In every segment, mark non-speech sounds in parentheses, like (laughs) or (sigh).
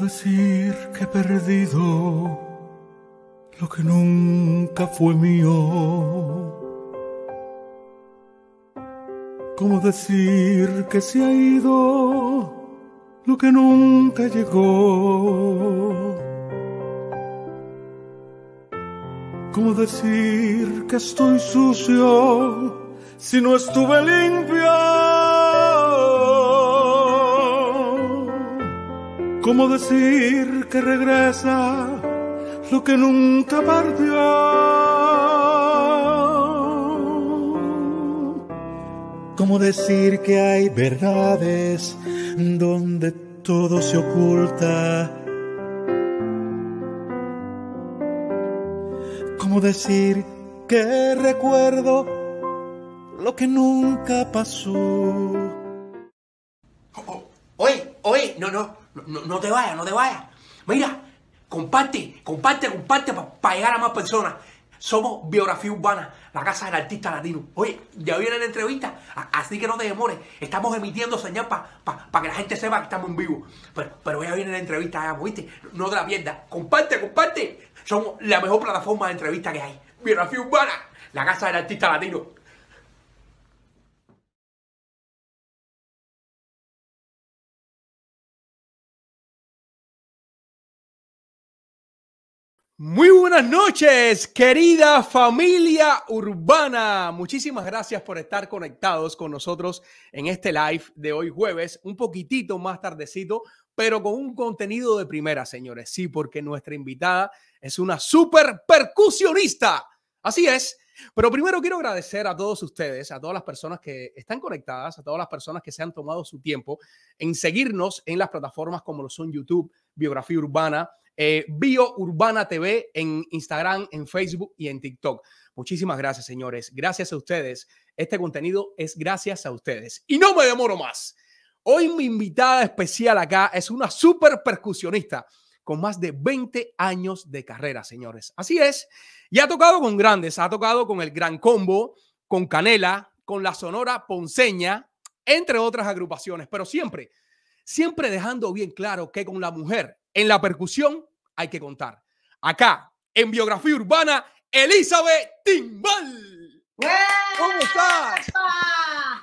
decir que he perdido lo que nunca fue mío? ¿Cómo decir que se ha ido lo que nunca llegó? ¿Cómo decir que estoy sucio si no estuve limpio? ¿Cómo decir que regresa lo que nunca partió? ¿Cómo decir que hay verdades donde todo se oculta? ¿Cómo decir que recuerdo lo que nunca pasó? Oh, oh. No, no, no, te vayas, no te vayas. Mira, comparte, comparte, comparte para llegar a más personas. Somos Biografía Urbana, la casa del artista latino. Oye, ya viene la entrevista, así que no te demores. Estamos emitiendo señal para que la gente sepa que estamos en vivo. Pero, pero ya viene la entrevista, ya, ¿viste? No te la pierdas. Comparte, comparte. Somos la mejor plataforma de entrevista que hay. Biografía Urbana, la casa del artista latino. Muy buenas noches, querida familia urbana. Muchísimas gracias por estar conectados con nosotros en este live de hoy jueves, un poquitito más tardecito, pero con un contenido de primera, señores. Sí, porque nuestra invitada es una super percusionista. Así es. Pero primero quiero agradecer a todos ustedes, a todas las personas que están conectadas, a todas las personas que se han tomado su tiempo en seguirnos en las plataformas como lo son YouTube, Biografía Urbana, eh, Bio Urbana TV en Instagram, en Facebook y en TikTok. Muchísimas gracias, señores. Gracias a ustedes. Este contenido es gracias a ustedes. Y no me demoro más. Hoy mi invitada especial acá es una super percusionista con más de 20 años de carrera, señores. Así es. Y ha tocado con grandes, ha tocado con el Gran Combo, con Canela, con la Sonora Ponceña, entre otras agrupaciones, pero siempre, siempre dejando bien claro que con la mujer en la percusión hay que contar. Acá, en Biografía Urbana, Elizabeth Timbal. ¿Cómo estás?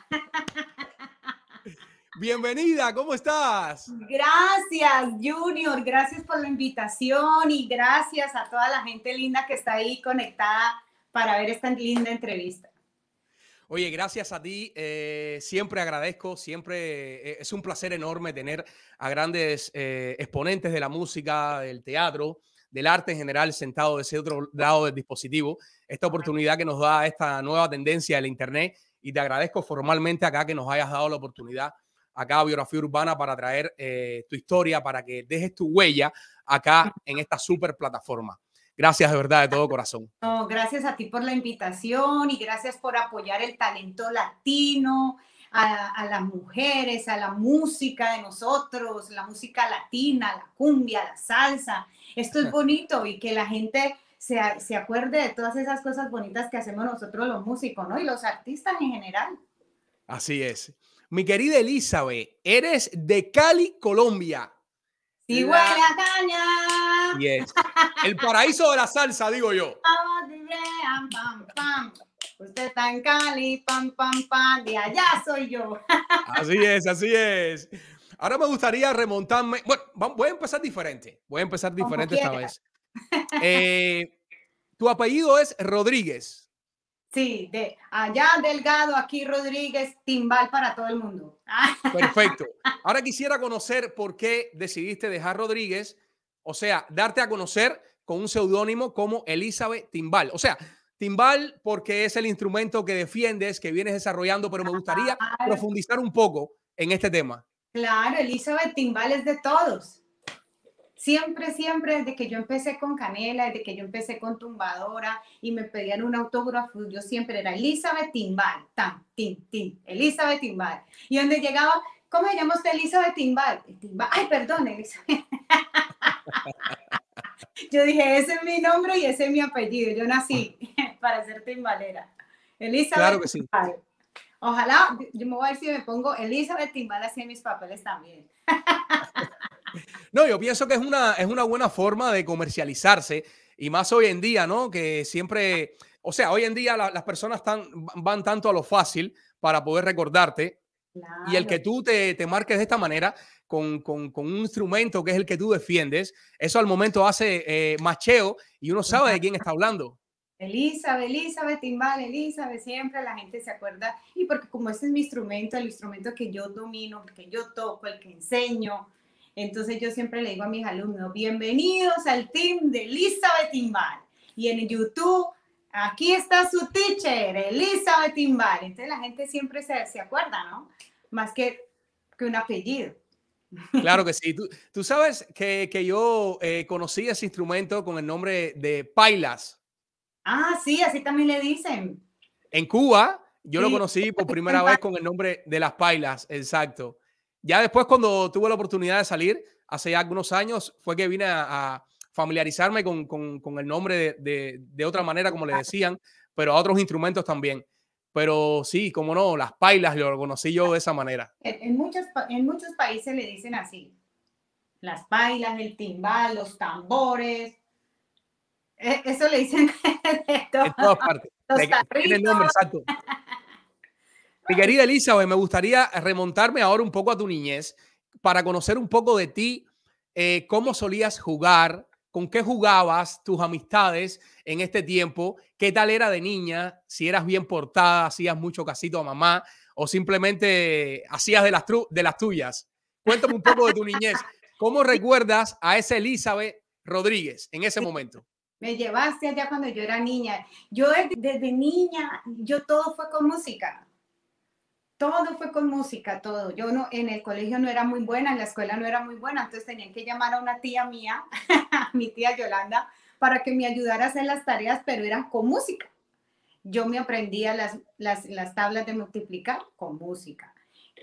(laughs) Bienvenida, ¿cómo estás? Gracias, Junior. Gracias por la invitación y gracias a toda la gente linda que está ahí conectada para ver esta linda entrevista. Oye, gracias a ti. Eh, siempre agradezco, siempre eh, es un placer enorme tener a grandes eh, exponentes de la música, del teatro, del arte en general sentado de ese otro lado del dispositivo. Esta oportunidad que nos da esta nueva tendencia del Internet y te agradezco formalmente acá que nos hayas dado la oportunidad acá a Biografía Urbana para traer tu historia, para que dejes tu huella acá en esta super plataforma. Gracias de verdad, de todo corazón. gracias a ti por la invitación y gracias por apoyar el talento latino, a, las mujeres, a la música de nosotros, la música latina, la cumbia, la salsa. Esto es (laughs) bonito y que la gente se, se acuerde de todas esas cosas bonitas que hacemos nosotros los músicos, ¿no? Y los artistas en general. Así es. Mi querida Elizabeth, eres de Cali, Colombia. Sí, huele a caña. Yes. El paraíso de la salsa, digo yo. Usted está en Cali, pam, pam, pam, de allá soy yo. Así es, así es. Ahora me gustaría remontarme. Bueno, voy a empezar diferente. Voy a empezar diferente esta vez. Eh, tu apellido es Rodríguez. Sí, de allá Delgado, aquí Rodríguez, timbal para todo el mundo. (laughs) Perfecto. Ahora quisiera conocer por qué decidiste dejar Rodríguez, o sea, darte a conocer con un seudónimo como Elizabeth Timbal. O sea, Timbal porque es el instrumento que defiendes, que vienes desarrollando, pero me gustaría profundizar un poco en este tema. Claro, Elizabeth Timbal es de todos. Siempre, siempre, desde que yo empecé con Canela, desde que yo empecé con Tumbadora y me pedían un autógrafo, yo siempre era Elizabeth Timbal, tan, tin, tin, Elizabeth Timbal. Y donde llegaba, ¿cómo se llama usted Elizabeth Timbal? Timbal. Ay, perdón, Elizabeth. (laughs) yo dije, ese es mi nombre y ese es mi apellido. Yo nací (laughs) para ser timbalera. Elizabeth claro que sí. Ojalá, yo me voy a ver si me pongo Elizabeth Timbal así en mis papeles también. (laughs) No, yo pienso que es una, es una buena forma de comercializarse y más hoy en día, ¿no? Que siempre, o sea, hoy en día las personas están, van tanto a lo fácil para poder recordarte y el que tú te, te marques de esta manera con, con, con, un instrumento que es el que tú defiendes, eso al momento hace eh, macheo y uno sabe de quién está hablando. Elizabeth, Elizabeth, timbal, Elizabeth, siempre la gente se acuerda. Y porque como este es mi instrumento, el instrumento que yo domino, el que yo toco, el que enseño, entonces yo siempre le digo a mis alumnos, bienvenidos al team de Elizabeth Timbal. Y en YouTube, aquí está su teacher, Elizabeth Timbal. Entonces la gente siempre se, se acuerda, ¿no? Más que, que un apellido. Claro que sí. Tú, tú sabes que, que yo eh, conocí ese instrumento con el nombre de Pailas. Ah, sí, así también le dicen. En Cuba, yo lo conocí por primera vez con el nombre de Las Pailas, exacto. Ya después, cuando tuve la oportunidad de salir, hace ya algunos años, fue que vine a, a familiarizarme con, con- con el nombre de, de- de otra manera, como le decían, pero a otros instrumentos también. Pero sí, como no, Las Pailas lo conocí yo de esa manera. En, en muchos, en muchos países le dicen así. Las bailas, el timbal, los tambores. Eh, Eso le dicen (laughs) de todo. En todas partes. Los el nombre exacto. Mi querida Elizabeth, me gustaría remontarme ahora un poco a tu niñez para conocer un poco de ti, eh, cómo solías jugar, con qué jugabas, tus amistades en este tiempo, qué tal era de niña, si eras bien portada, hacías mucho casito a mamá o simplemente hacías de las, de las tuyas. Cuéntame un poco de tu niñez. ¿Cómo recuerdas a esa Elizabeth Rodríguez en ese momento? Me llevaste allá cuando yo era niña. Yo desde niña, yo todo fue con música. Todo fue con música, todo. Yo no, en el colegio no era muy buena, en la escuela no era muy buena, entonces tenían que llamar a una tía mía, (laughs) mi tía Yolanda, para que me ayudara a hacer las tareas, pero eran con música. Yo me aprendía las, las, las tablas de multiplicar con música,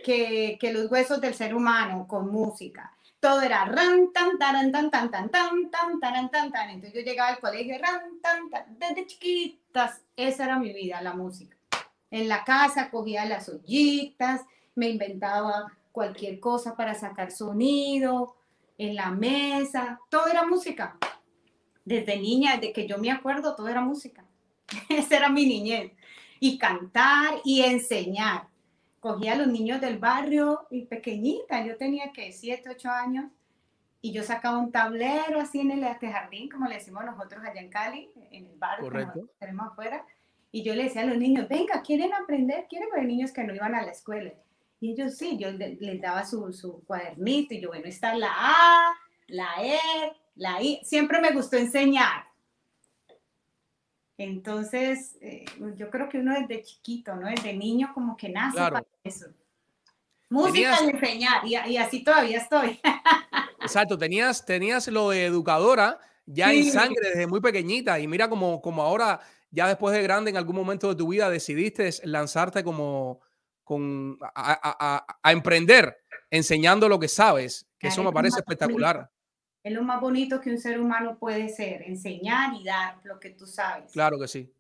que, que los huesos del ser humano con música, todo era ran, tan, taran, tan, tan, tan, tan, tan, taran, tan, tan. Entonces yo llegaba al colegio, ran, tan, tan, desde chiquitas, esa era mi vida, la música. En la casa cogía las ollitas, me inventaba cualquier cosa para sacar sonido, en la mesa, todo era música. Desde niña, desde que yo me acuerdo, todo era música. (laughs) Esa era mi niñez. Y cantar y enseñar cogía a los niños del barrio y pequeñita, yo tenía que 7, 8 años, y yo sacaba un tablero así en el jardín, como le decimos nosotros allá en Cali, en el barrio Correcto. tenemos afuera, y yo le decía a los niños, venga, ¿quieren aprender? ¿Quieren ver niños que no iban a la escuela? Y ellos sí, yo le- les daba su, su cuadernito, y yo, bueno, está la A, la E, la I, siempre me gustó enseñar. Entonces, eh, yo creo que uno desde chiquito, ¿no? Desde niño como que nace Claro. para eso. Música y enseñar, y, y así todavía estoy. (laughs) Exacto, tenías, tenías lo de educadora ya en Sí. sangre desde muy pequeñita y mira como, como ahora, ya después de grande, en algún momento de tu vida decidiste lanzarte como con, a, a- a- emprender, enseñando lo que sabes, que eso Claro, me es parece espectacular. Es lo más bonito que un ser humano puede ser, enseñar y dar lo que tú sabes. Claro que sí.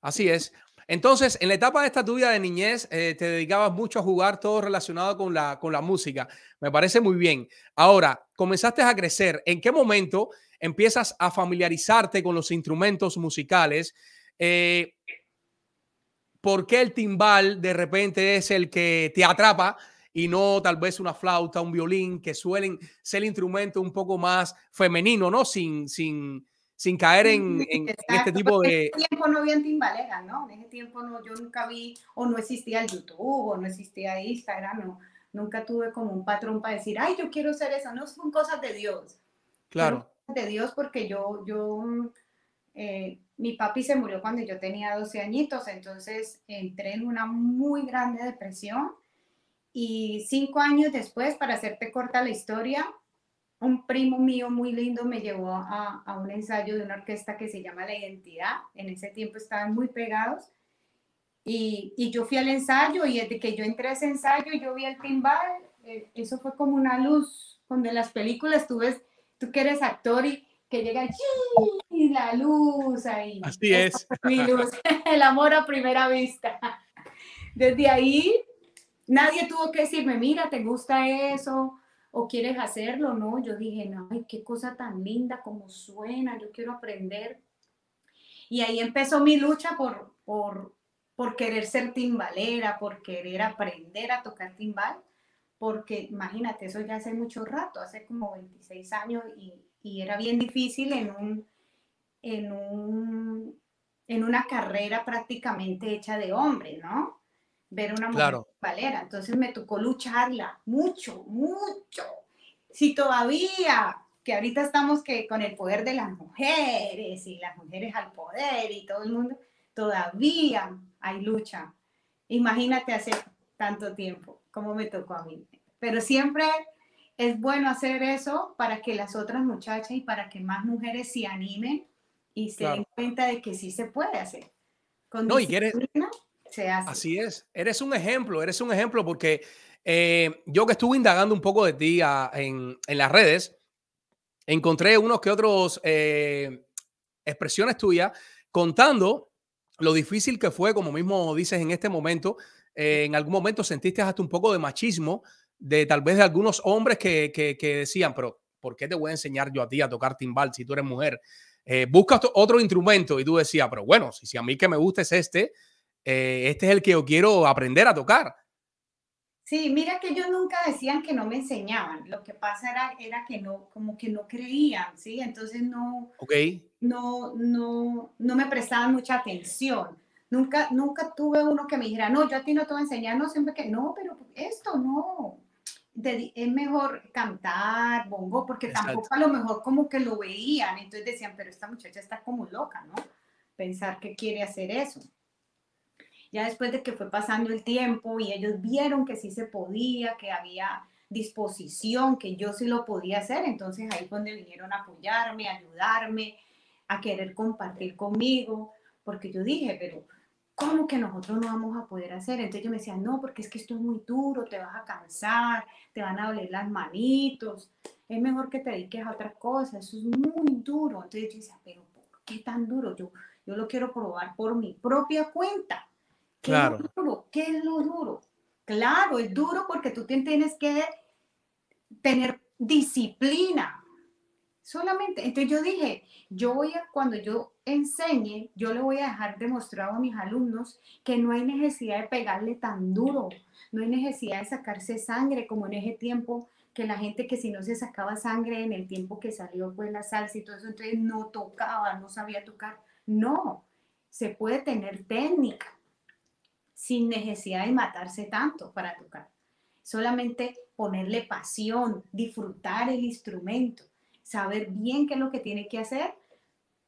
Así es. Entonces, en la etapa de esta tuya de niñez, eh, te dedicabas mucho a jugar todo relacionado con la, con la música. Me parece muy bien. Ahora, comenzaste a crecer. ¿En qué momento empiezas a familiarizarte con los instrumentos musicales? Eh, ¿Por qué el timbal de repente es el que te atrapa y no tal vez una flauta, un violín, que suelen ser instrumentos un poco más femenino, ¿no? Sin, sin, sin caer en, en- en este tipo de... En ese tiempo no había timbaleras, ¿no? En ese tiempo no, yo nunca vi, o no existía el YouTube, o no existía Instagram, no. Nunca tuve como un patrón para decir, ay, yo quiero ser eso. No, son cosas de Dios. Claro. de Dios porque yo, yo, eh, mi papi se murió cuando yo tenía 12 añitos, entonces entré en una muy grande depresión y cinco años después, para hacerte corta la historia, un primo mío muy lindo me llevó a, un ensayo de una orquesta que se llama La Identidad, en ese tiempo estaban muy pegados y, yo fui al ensayo y desde que yo entré a ese ensayo yo vi el timbal, eh, eso fue como una luz, cuando en las películas tú ves tú que eres actor y que llega y la luz ahí. Así es. Mi luz, (laughs) el amor a primera vista. Desde ahí, nadie tuvo que decirme, mira, ¿te gusta eso? ¿O quieres hacerlo? No, yo dije, no, ay, qué cosa tan linda, cómo suena, yo quiero aprender. Y ahí empezó mi lucha por, por, por querer ser timbalera, por querer aprender a tocar timbal porque imagínate, eso ya hace mucho rato, hace como 26 años y, y era bien difícil en, un, en, un, en una carrera prácticamente hecha de hombre, ¿no? Ver una mujer Claro. valera. Entonces me tocó lucharla mucho, mucho. Si todavía, que ahorita estamos que con el poder de las mujeres y las mujeres al poder y todo el mundo, todavía hay lucha. Imagínate hace tanto tiempo, como me tocó a mí. Pero siempre es bueno hacer eso para que las otras muchachas y para que más mujeres se animen y se Claro. den cuenta de que sí se puede hacer. Con No, y eres- se hace. Así es, eres un ejemplo, eres un ejemplo porque eh, yo que estuve indagando un poco de ti a- en, en las redes, encontré unos que otros eh, expresiones tuyas contando lo difícil que fue, como mismo dices en este momento, eh, en algún momento sentiste hasta un poco de machismo de tal vez de algunos hombres que, que- que decían, pero ¿por qué te voy a enseñar yo a ti a tocar timbal si tú eres mujer? Eh, busca otro- instrumento y tú decías, pero bueno, si, si a mí que me gusta es este, eh, este es el que yo quiero aprender a tocar. Sí, mira que ellos nunca decían que no me enseñaban. Lo que pasa era, era que no, como que no creían, ¿sí? Entonces no, ¿Ok? no, no, no me prestaban mucha atención. Nunca, nunca tuve uno que me dijera, no, yo a ti no te voy a enseñar, no, siempre que, no, pero esto no. De- es mejor cantar, bongo, porque Exacto. tampoco a lo mejor como que lo veían. Entonces decían, pero esta muchacha está como loca, ¿no? Pensar que quiere hacer eso. Ya después de que fue pasando el tiempo y ellos vieron que sí se podía, que había disposición, que yo sí lo podía hacer, entonces ahí fue donde vinieron a apoyarme, a ayudarme, a querer compartir conmigo, porque yo dije, pero ¿cómo que nosotros no vamos a poder hacer? Entonces yo me decía, no, porque es que esto es muy duro, te vas a cansar, te van a doler las manitos, es mejor que te dediques a otras cosas, eso es muy duro. Entonces yo decía, pero ¿por qué tan duro? Yo, yo lo quiero probar por mi propia cuenta. ¿Qué Claro. es lo duro? ¿Qué es lo duro? Claro, es duro porque tú tienes que tener disciplina. Solamente, entonces yo dije, yo voy a, cuando yo enseñe, yo le voy a dejar demostrado a mis alumnos que no hay necesidad de pegarle tan duro, no hay necesidad de sacarse sangre como en ese tiempo que la gente que si no se sacaba sangre en el tiempo que salió pues la salsa y todo eso, entonces no tocaba, no sabía tocar. No, se puede tener técnica sin necesidad de matarse tanto para tocar. Solamente ponerle pasión, disfrutar el instrumento, saber bien qué es lo que tiene que hacer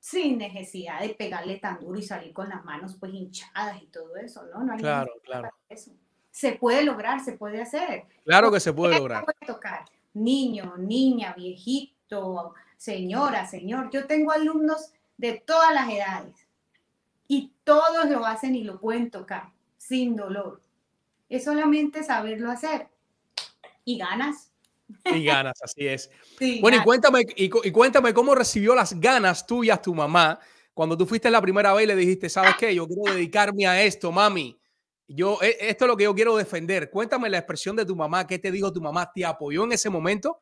sin necesidad de pegarle tan duro y salir con las manos pues hinchadas y todo eso, ¿no? No hay Claro, claro. para eso. Se puede lograr, se puede hacer. Claro que se puede lograr. puede tocar. Niño, niña, viejito, señora, señor. Yo tengo alumnos de todas las edades y todos lo hacen y lo pueden tocar sin dolor. Es solamente saberlo hacer y ganas. Y ganas, así es. (laughs) Sí, Bueno, y cuéntame, y, y cuéntame cómo recibió las ganas tuyas tu mamá cuando tú fuiste la primera vez y le dijiste, ¿sabes qué? Yo quiero dedicarme a esto, mami. Yo, e- esto es lo que yo quiero defender. Cuéntame la expresión de tu mamá. ¿Qué te dijo tu mamá? ¿Te apoyó en ese momento?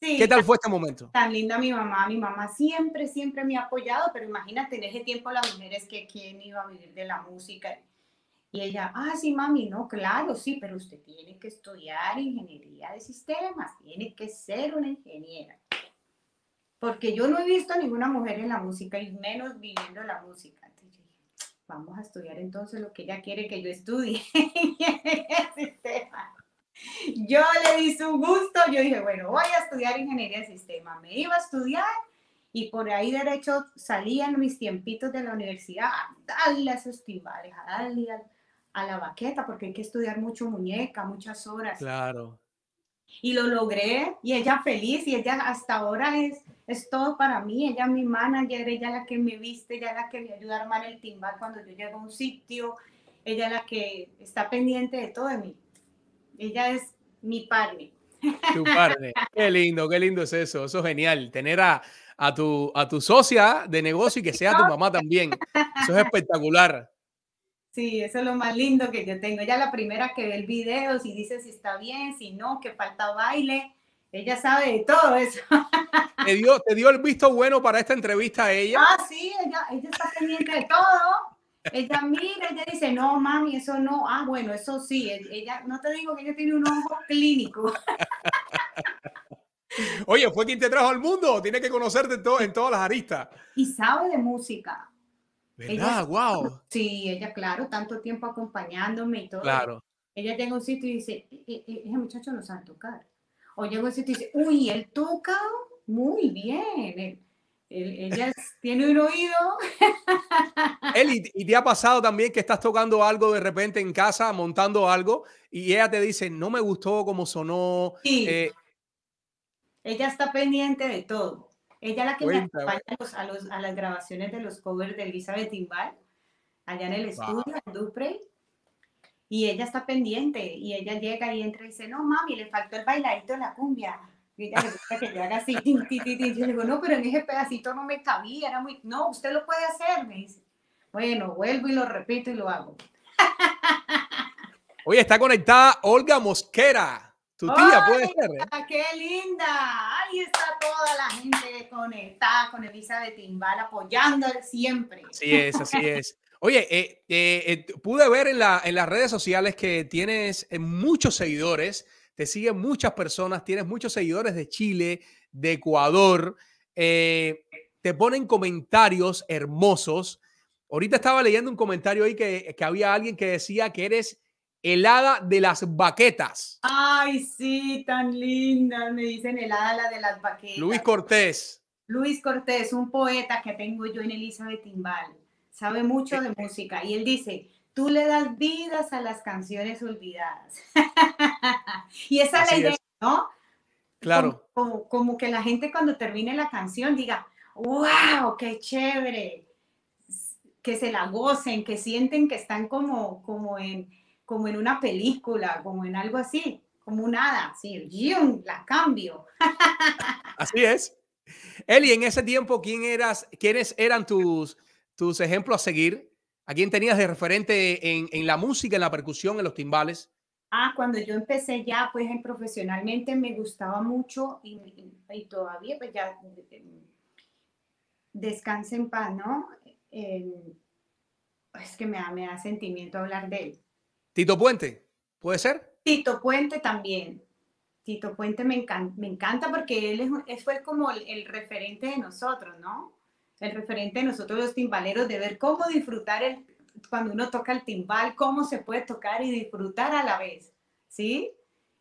Sí, ¿Qué tal fue este momento? tan linda mi mamá. Mi mamá siempre, siempre me ha apoyado, pero imagínate, en ese tiempo las mujeres que quién iba a vivir de la música. Y ella, ah, sí, mami, no, claro, sí, pero usted tiene que estudiar ingeniería de sistemas, tiene que ser una ingeniera. Porque yo no he visto a ninguna mujer en la música y menos viviendo la música. Entonces vamos a estudiar entonces lo que ella quiere que yo estudie, (laughs) ingeniería de sistemas. Yo le di su gusto, yo dije, bueno, voy a estudiar ingeniería de sistemas. Me iba a estudiar y por ahí derecho salían mis tiempitos de la universidad a darle a esos timbales, a, a la baqueta, porque hay que estudiar mucho muñeca, muchas horas. Claro. Y lo logré y ella feliz y ella hasta ahora es, es todo para mí. Ella es mi manager, ella la que me viste, ella la que me ayuda a armar el timbal cuando yo llego a un sitio, ella la que está pendiente de todo de mí. Ella es mi padre. Tu padre. Qué lindo, qué lindo es eso. Eso es genial. Tener a, a, tu, a tu socia de negocio y que sea tu mamá también. Eso es espectacular. Sí, eso es lo más lindo que yo tengo. Ella es la primera que ve el video, si dice si está bien, si no, que falta baile. Ella sabe de todo eso. (laughs) ¿Te dio, ¿Te dio el visto bueno para esta entrevista a ella? Ah, sí, ella, ella está pendiente de todo. Ella mira, ella dice, no, mami, eso no. Ah, bueno, eso sí. e- Ella, no te digo que ella tiene un ojo clínico. (laughs) Oye, fue quien te trajo al mundo. Tiene que conocerte en, to- en todas las aristas. Y sabe de música. ¿Verdad? Ella- wow. Sí, ella, claro, tanto tiempo acompañándome y todo. Claro. Ella llega a un sitio y dice, "E- e- e- ese muchacho no sabe tocar. O llega a un sitio y dice, uy, él toca muy bien. Él- él- ella (laughs) tiene un oído. Eli, ¿y te ha pasado también que estás tocando algo de repente en casa, montando algo, y ella te dice, no me gustó cómo sonó? Sí. eh, Ella está pendiente de todo. Ella es la que me acompaña a, los, a, las grabaciones de los covers de Elizabeth Timbal, allá en el estudio, en Duprey. Y ella está pendiente y ella llega y entra y dice, no, mami, le faltó el bailadito de la cumbia. Y ella le gusta que yo haga así, (laughs) tin, tin, tin, Yo le digo, no, pero en ese pedacito no me cabía, era muy, no, usted lo puede hacer, me dice. Bueno, vuelvo y lo repito y lo hago. (laughs) Oye, está conectada Olga Mosquera. Tu tía puede ser. ¿eh? ¡Qué linda! Ahí está toda la gente conectada con Elizabeth Timbal apoyándole siempre. Así es, así es. Oye, eh, eh, pude ver en, la, en las redes sociales que tienes muchos seguidores, te siguen muchas personas, tienes muchos seguidores de Chile, de Ecuador, te ponen comentarios hermosos. Ahorita estaba leyendo un comentario ahí que, que había alguien que decía que eres helada de las baquetas. Ay, sí, tan linda. Me dicen helada la de las baquetas. Luis Cortés. Luis Cortés, un poeta que tengo yo en Elizabeth Timbal. Sabe mucho de música. Y él dice, tú le das vidas a las canciones olvidadas. (laughs) y esa es la idea, ¿no? Claro. Como, como, que la gente cuando termine la canción diga, wow, qué chévere. Que se la gocen, que sienten que están como, como en, como en una película, como en algo así, como un hada, así, la cambio. (laughs) Así es. Eli, en ese tiempo, ¿quién eras, ¿quiénes eran tus, tus ejemplos a seguir? ¿A quién tenías de referente en, en la música, en la percusión, en los timbales? Ah, cuando yo empecé ya, pues profesionalmente me gustaba mucho y, y, todavía, pues ya descanse en paz, ¿no? es que me da, me da sentimiento hablar de él. Tito Puente, ¿puede ser? Tito Puente también. Tito Puente me, encanta, porque él es, fue como el, referente de nosotros, ¿no? El referente de nosotros los timbaleros, de ver cómo disfrutar el, cuando uno toca el timbal, cómo se puede tocar y disfrutar a la vez, ¿sí?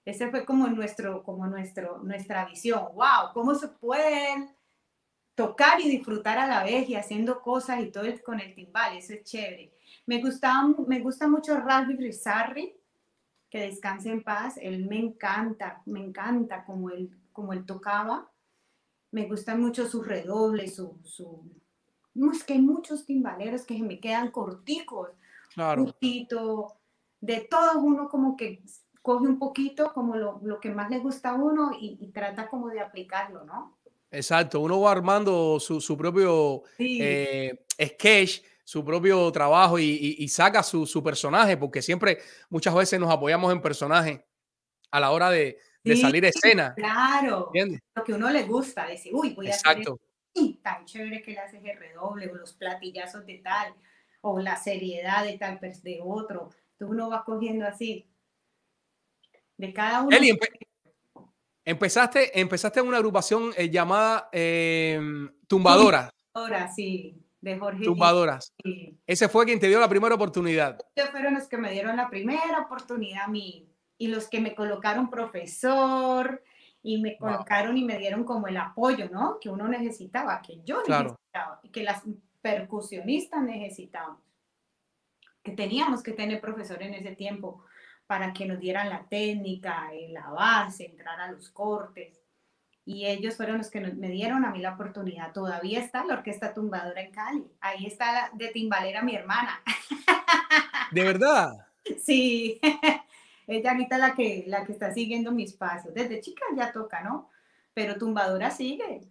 Ese fue como nuestro, como nuestro, nuestra visión. ¡Wow! ¿Cómo se puede tocar y disfrutar a la vez y haciendo cosas y todo con el timbal? Eso es chévere. Me, me gusta mucho Ralph Rizarri, que descanse en paz. Él me encanta, me encanta como él, como él tocaba. Me gustan mucho sus redobles, su, su... No, es que hay muchos timbaleros que me quedan corticos. Claro. Justito. De todos uno como que coge un poquito como lo, lo que más le gusta a uno y, trata como de aplicarlo, ¿no? Exacto, uno va armando su, su propio eh, sketch su propio trabajo y, saca su, personaje, porque siempre, muchas veces nos apoyamos en personajes a la hora de, salir a escena. Claro, lo que uno le gusta, decir, uy, voy a hacer tan chévere que le haces el redoble, o los platillazos de tal, o la seriedad de tal, de otro. Entonces uno va cogiendo así, de cada uno. empezaste, empezaste en una agrupación eh, llamada eh, Tumbadora. Ahora sí de Jorge. Tumbadoras. Ese fue quien te dio la primera oportunidad. Fueron los que me dieron la primera oportunidad a mí y los que me colocaron profesor y me colocaron y me dieron como el apoyo, ¿no? Que uno necesitaba, que yo necesitaba que las percusionistas necesitaban. Que teníamos que tener profesor en ese tiempo para que nos dieran la técnica, la base, entrar a los cortes y ellos fueron los que me dieron a mí la oportunidad. Todavía está la Orquesta Tumbadora en Cali. Ahí está la, de timbalera mi hermana. (laughs) ¿De verdad? Sí, (laughs) ella ahorita la que, la que está siguiendo mis pasos. Desde chica ya toca, ¿no? Pero Tumbadora sigue.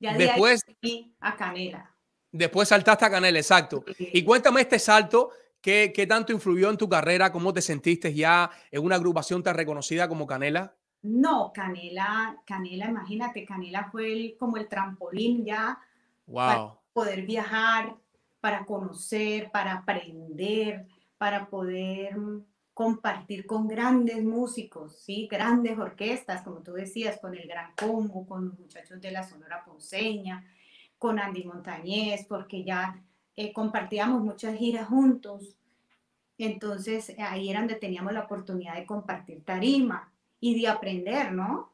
Ya de después, ahí a Canela. Después saltaste a Canela, exacto. Y cuéntame este salto, ¿qué, ¿qué tanto influyó en tu carrera? ¿Cómo te sentiste ya en una agrupación tan reconocida como Canela? No, Canela, Canela, imagínate, Canela fue como el trampolín ya para poder viajar, para conocer, para aprender, para poder compartir con grandes músicos, ¿sí? grandes orquestas, como tú decías, con el Gran Combo, con los muchachos de la Sonora Ponceña, con Andy Montañez, porque ya eh, compartíamos muchas giras juntos. Entonces ahí era donde teníamos la oportunidad de compartir tarima y de aprender, ¿no?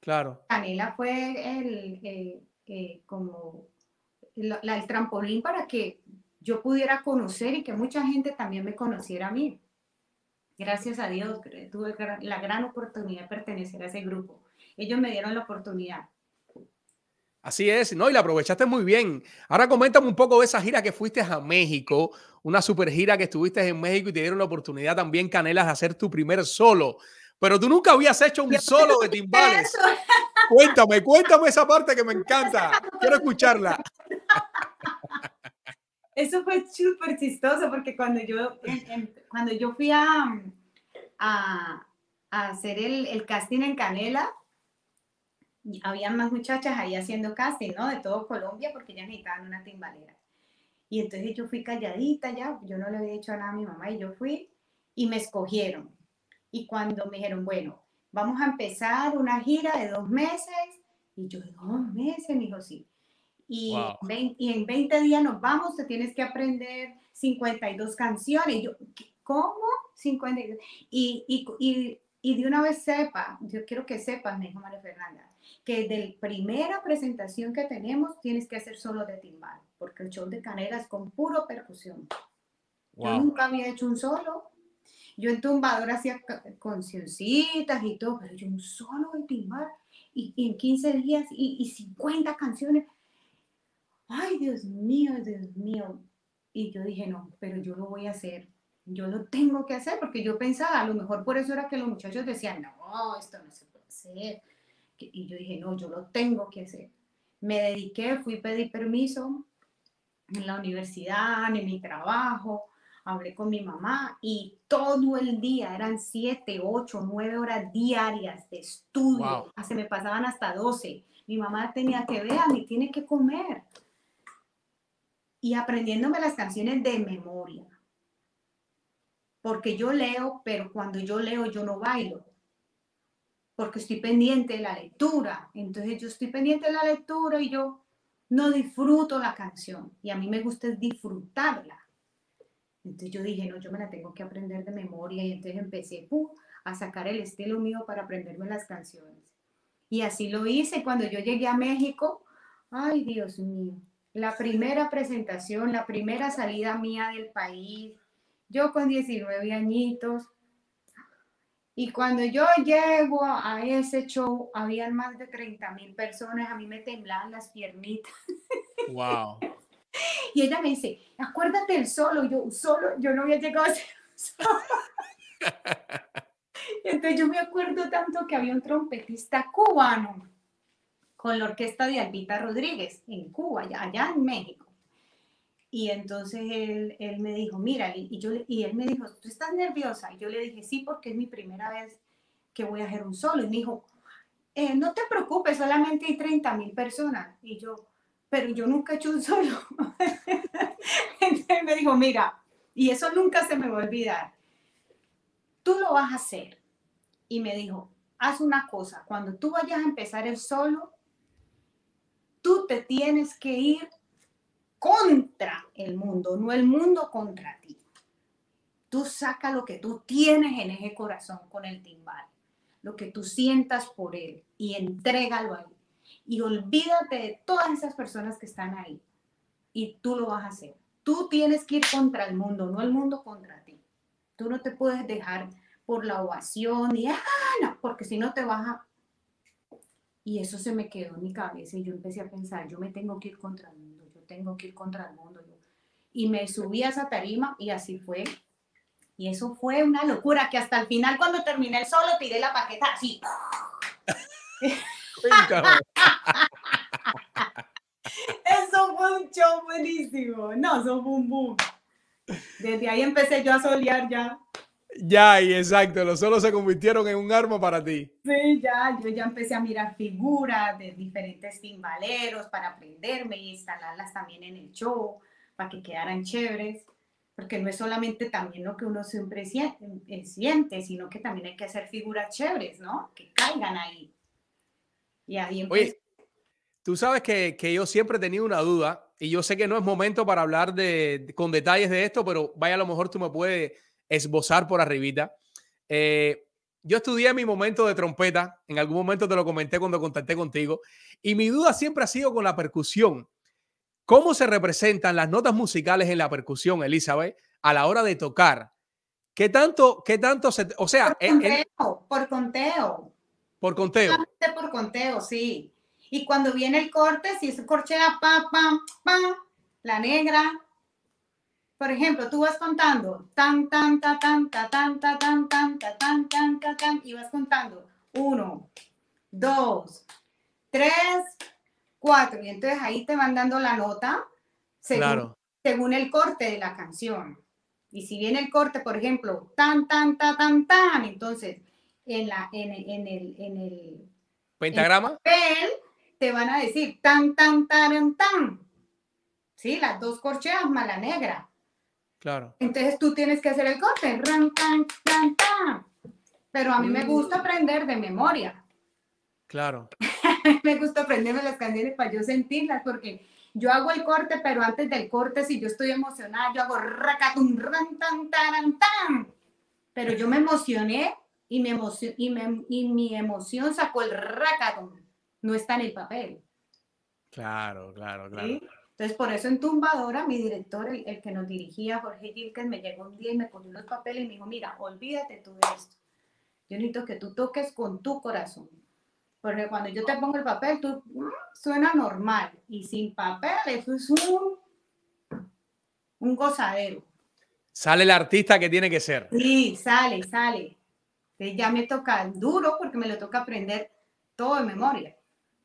Claro. Canela fue el, eh, como el trampolín para que yo pudiera conocer y que mucha gente también me conociera a mí. Gracias a Dios, tuve la gran oportunidad de pertenecer a ese grupo. Ellos me dieron la oportunidad. Así es, ¿no? Y la aprovechaste muy bien. Ahora coméntame un poco de esa gira que fuiste a México, una super gira que estuviste en México y te dieron la oportunidad también, Canelas, de hacer tu primer solo. Pero tú nunca habías hecho un solo de timbales. (laughs) Cuéntame, cuéntame esa parte que me encanta. Quiero escucharla. (laughs) Eso fue súper chistoso porque cuando yo, cuando yo fui a, a, hacer el, el, casting en Canela, había más muchachas ahí haciendo casting, ¿no? De todo Colombia porque ya necesitaban una timbalera. Y entonces yo fui calladita ya, yo no le había dicho nada a mi mamá y yo fui y me escogieron. Y cuando me dijeron, bueno, vamos a empezar una gira de dos meses, y yo, dos meses, me dijo, sí. Y, y en 20 días nos vamos, te tienes que aprender 52 canciones. Y yo, ¿cómo? 52. Y, y, y, y de una vez sepa, yo quiero que sepas, me dijo María Fernanda, que de primera presentación que tenemos tienes que hacer solo de timbal, porque el show de canela es con puro percusión. Yo nunca había hecho un solo. Yo en tumbador hacía conciencitas y todo, pero yo un solo de timbal y, en 15 días y, y 50 canciones. Ay, Dios mío, Dios mío. Y yo dije, no, pero yo lo voy a hacer. Yo lo tengo que hacer porque yo pensaba, a lo mejor por eso era que los muchachos decían, no, esto no se puede hacer y yo dije, no, yo lo tengo que hacer. Me dediqué, fui a pedir permiso en la universidad, en mi trabajo, hablé con mi mamá y todo el día, eran siete, ocho, nueve horas diarias de estudio, se me pasaban hasta doce. Mi mamá tenía que ver, me tiene que comer. Y aprendiéndome las canciones de memoria. Porque yo leo, pero cuando yo leo yo no bailo porque estoy pendiente de la lectura. Entonces yo estoy pendiente de la lectura y yo no disfruto la canción. Y a mí me gusta disfrutarla. Entonces yo dije, no, yo me la tengo que aprender de memoria. Y entonces empecé a sacar el estilo mío para aprenderme las canciones. Y así lo hice cuando yo llegué a México. Ay, Dios mío. La primera presentación, la primera salida mía del país. Yo con 19 añitos, y cuando yo llego a ese show, habían más de 30 mil personas, a mí me temblaban las piernitas. Wow. Y ella me dice, acuérdate el solo, yo solo, yo no había llegado a ser solo. (laughs) Entonces yo me acuerdo tanto que había un trompetista cubano con la orquesta de Albita Rodríguez en Cuba, allá en México. Y entonces él, él, me dijo, mira, y, yo, y él me dijo, ¿tú estás nerviosa? Y yo le dije, sí, porque es mi primera vez que voy a hacer un solo. Y me dijo, eh, no te preocupes, solamente hay 30 mil personas. Y yo, pero yo nunca he hecho un solo. entonces (laughs) me dijo, mira, y eso nunca se me va a olvidar. Tú lo vas a hacer. Y me dijo, haz una cosa, cuando tú vayas a empezar el solo, tú te tienes que ir contra el mundo, no el mundo contra ti. Tú saca lo que tú tienes en ese corazón con el timbal, lo que tú sientas por él y entrégalo ahí. Y olvídate de todas esas personas que están ahí. Y tú lo vas a hacer. Tú tienes que ir contra el mundo, no el mundo contra ti. Tú no te puedes dejar por la ovación y, ah, no, porque si no te vas a... Y eso se me quedó en mi cabeza y yo empecé a pensar, yo me tengo que ir contra el mundo tengo que ir contra el mundo. Y me subí a esa tarima y así fue. Y eso fue una locura, que hasta el final cuando terminé el solo tiré la paqueta así. (laughs) eso fue un show buenísimo. No, eso fue un boom. Desde ahí empecé yo a solear ya. Ya, y exacto, los solos se convirtieron en un arma para ti. Sí, ya, yo ya empecé a mirar figuras de diferentes timbaleros para aprenderme y instalarlas también en el show, para que quedaran chéveres, porque no es solamente también lo que uno siempre eh, siente sino que también hay que hacer figuras chéveres, ¿no? Que caigan ahí. Y ahí empecé. tú sabes que, que, yo siempre he tenido una duda, y yo sé que no es momento para hablar de, con detalles de esto, pero vaya, a lo mejor tú me puedes esbozar por arribita. Eh, yo estudié mi momento de trompeta, en algún momento te lo comenté cuando contacté contigo, y mi duda siempre ha sido con la percusión. ¿Cómo se representan las notas musicales en la percusión, Elizabeth, a la hora de tocar? ¿Qué tanto, qué tanto se, o sea, por conteo, por conteo. Por conteo. Por conteo, sí. Y cuando viene el corte, si es corchea, pa, pa, pa, la negra. Por ejemplo, tú vas contando tan, tan, ta, tan, ta, tan, ta, tan, tan, ta, tan, tan, ta, tan, y vas contando uno, dos, tres, cuatro. Y entonces ahí te van dando la nota según, Claro. según el corte de la canción. Y si viene el corte, por ejemplo, tan, tan, ta, tan, tan, entonces en, la, en, el- en el, en el Pentagrama. papel te van a decir tan, tan, tan, tan. Sí, las dos corcheas más la negra. Claro. Entonces tú tienes que hacer el corte. Ran, tan, tan, tan. Pero a mí me gusta aprender de memoria. Claro. (laughs) me gusta aprenderme las canciones para yo sentirlas porque yo hago el corte, pero antes del corte, si yo estoy emocionada, yo hago racatum, ran, tan, taran, tan. Pero yo me emocioné y, me emocio- y, me- y mi emoción sacó el racatum. No está en el papel. Claro, claro, claro. ¿sí? Entonces, por eso en Tumbadora, mi director, el, el que nos dirigía, Jorge Gilkes, me llegó un día y me cogió los papeles y me dijo, mira, olvídate tú de esto. Yo necesito que tú toques con tu corazón. Porque cuando yo te pongo el papel, tú mm, suena normal. Y sin papel, eso es un, un gozadero. Sale el artista que tiene que ser. Sí, sale, sale. Entonces ya me toca duro porque me lo toca aprender todo de memoria.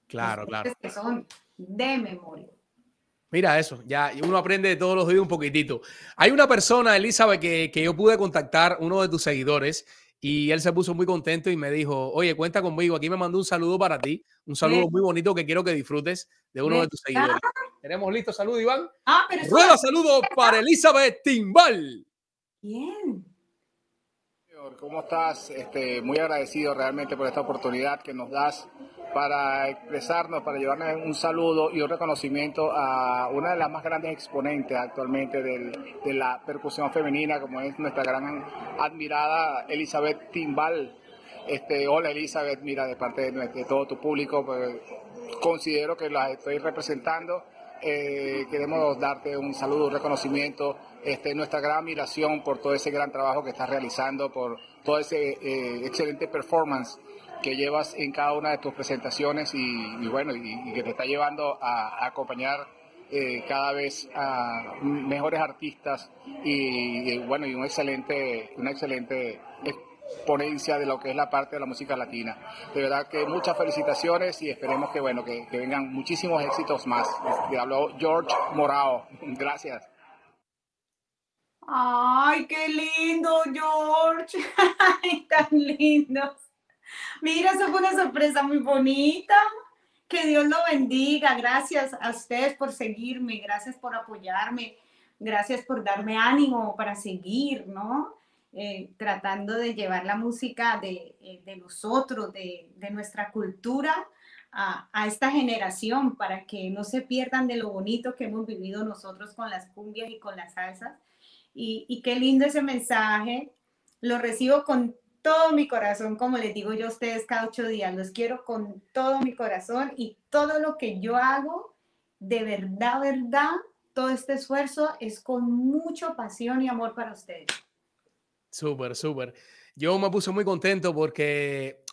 Claro, claro. Que son de memoria. Mira eso, ya uno aprende de todos los días un poquitito. Hay una persona, Elizabeth, que, que yo pude contactar, uno de tus seguidores, y él se puso muy contento y me dijo, oye, cuenta conmigo, aquí me mandó un saludo para ti, un saludo muy bonito que quiero que disfrutes de uno de tus seguidores. Tenemos listo, saludo Iván. Ah, pero Rueda saludo para Elizabeth Timbal. bien. Señor, ¿Cómo estás? Este, muy agradecido realmente por esta oportunidad que nos das para expresarnos, para llevarnos un saludo y un reconocimiento a una de las más grandes exponentes actualmente del- de la percusión femenina, como es nuestra gran admirada Elizabeth Timbal. Este, hola Elizabeth, mira, de parte de todo tu público, pues, considero que la estoy representando. Eh, queremos darte un saludo, un reconocimiento, este, nuestra gran admiración por todo ese gran trabajo que estás realizando, por todo ese eh, excelente performance que llevas en cada una de tus presentaciones y, y bueno, y, y que te está llevando a, a acompañar eh, cada vez a mejores artistas y, y, bueno, y un excelente, una excelente exponencia de lo que es la parte de la música latina. De verdad que muchas felicitaciones y esperemos que bueno, que, que vengan muchísimos éxitos más. Te habló George Morao. (laughs) Gracias. Ay, qué lindo, George. (laughs) Ay, tan lindos. Mira, eso fue una sorpresa muy bonita. Que Dios lo bendiga. Gracias a ustedes por seguirme, gracias por apoyarme, gracias por darme ánimo para seguir, ¿no? Eh, tratando de llevar la música de, eh, de nosotros, de, de nuestra cultura, a, a esta generación para que no se pierdan de lo bonito que hemos vivido nosotros con las cumbias y con las salsas. Y, y qué lindo ese mensaje. Lo recibo con todo mi corazón, como les digo yo a ustedes cada ocho días. Los quiero con todo mi corazón y todo lo que yo hago, de verdad, verdad, todo este esfuerzo es con mucha pasión y amor para ustedes. Súper, súper. Yo me puse muy contento porque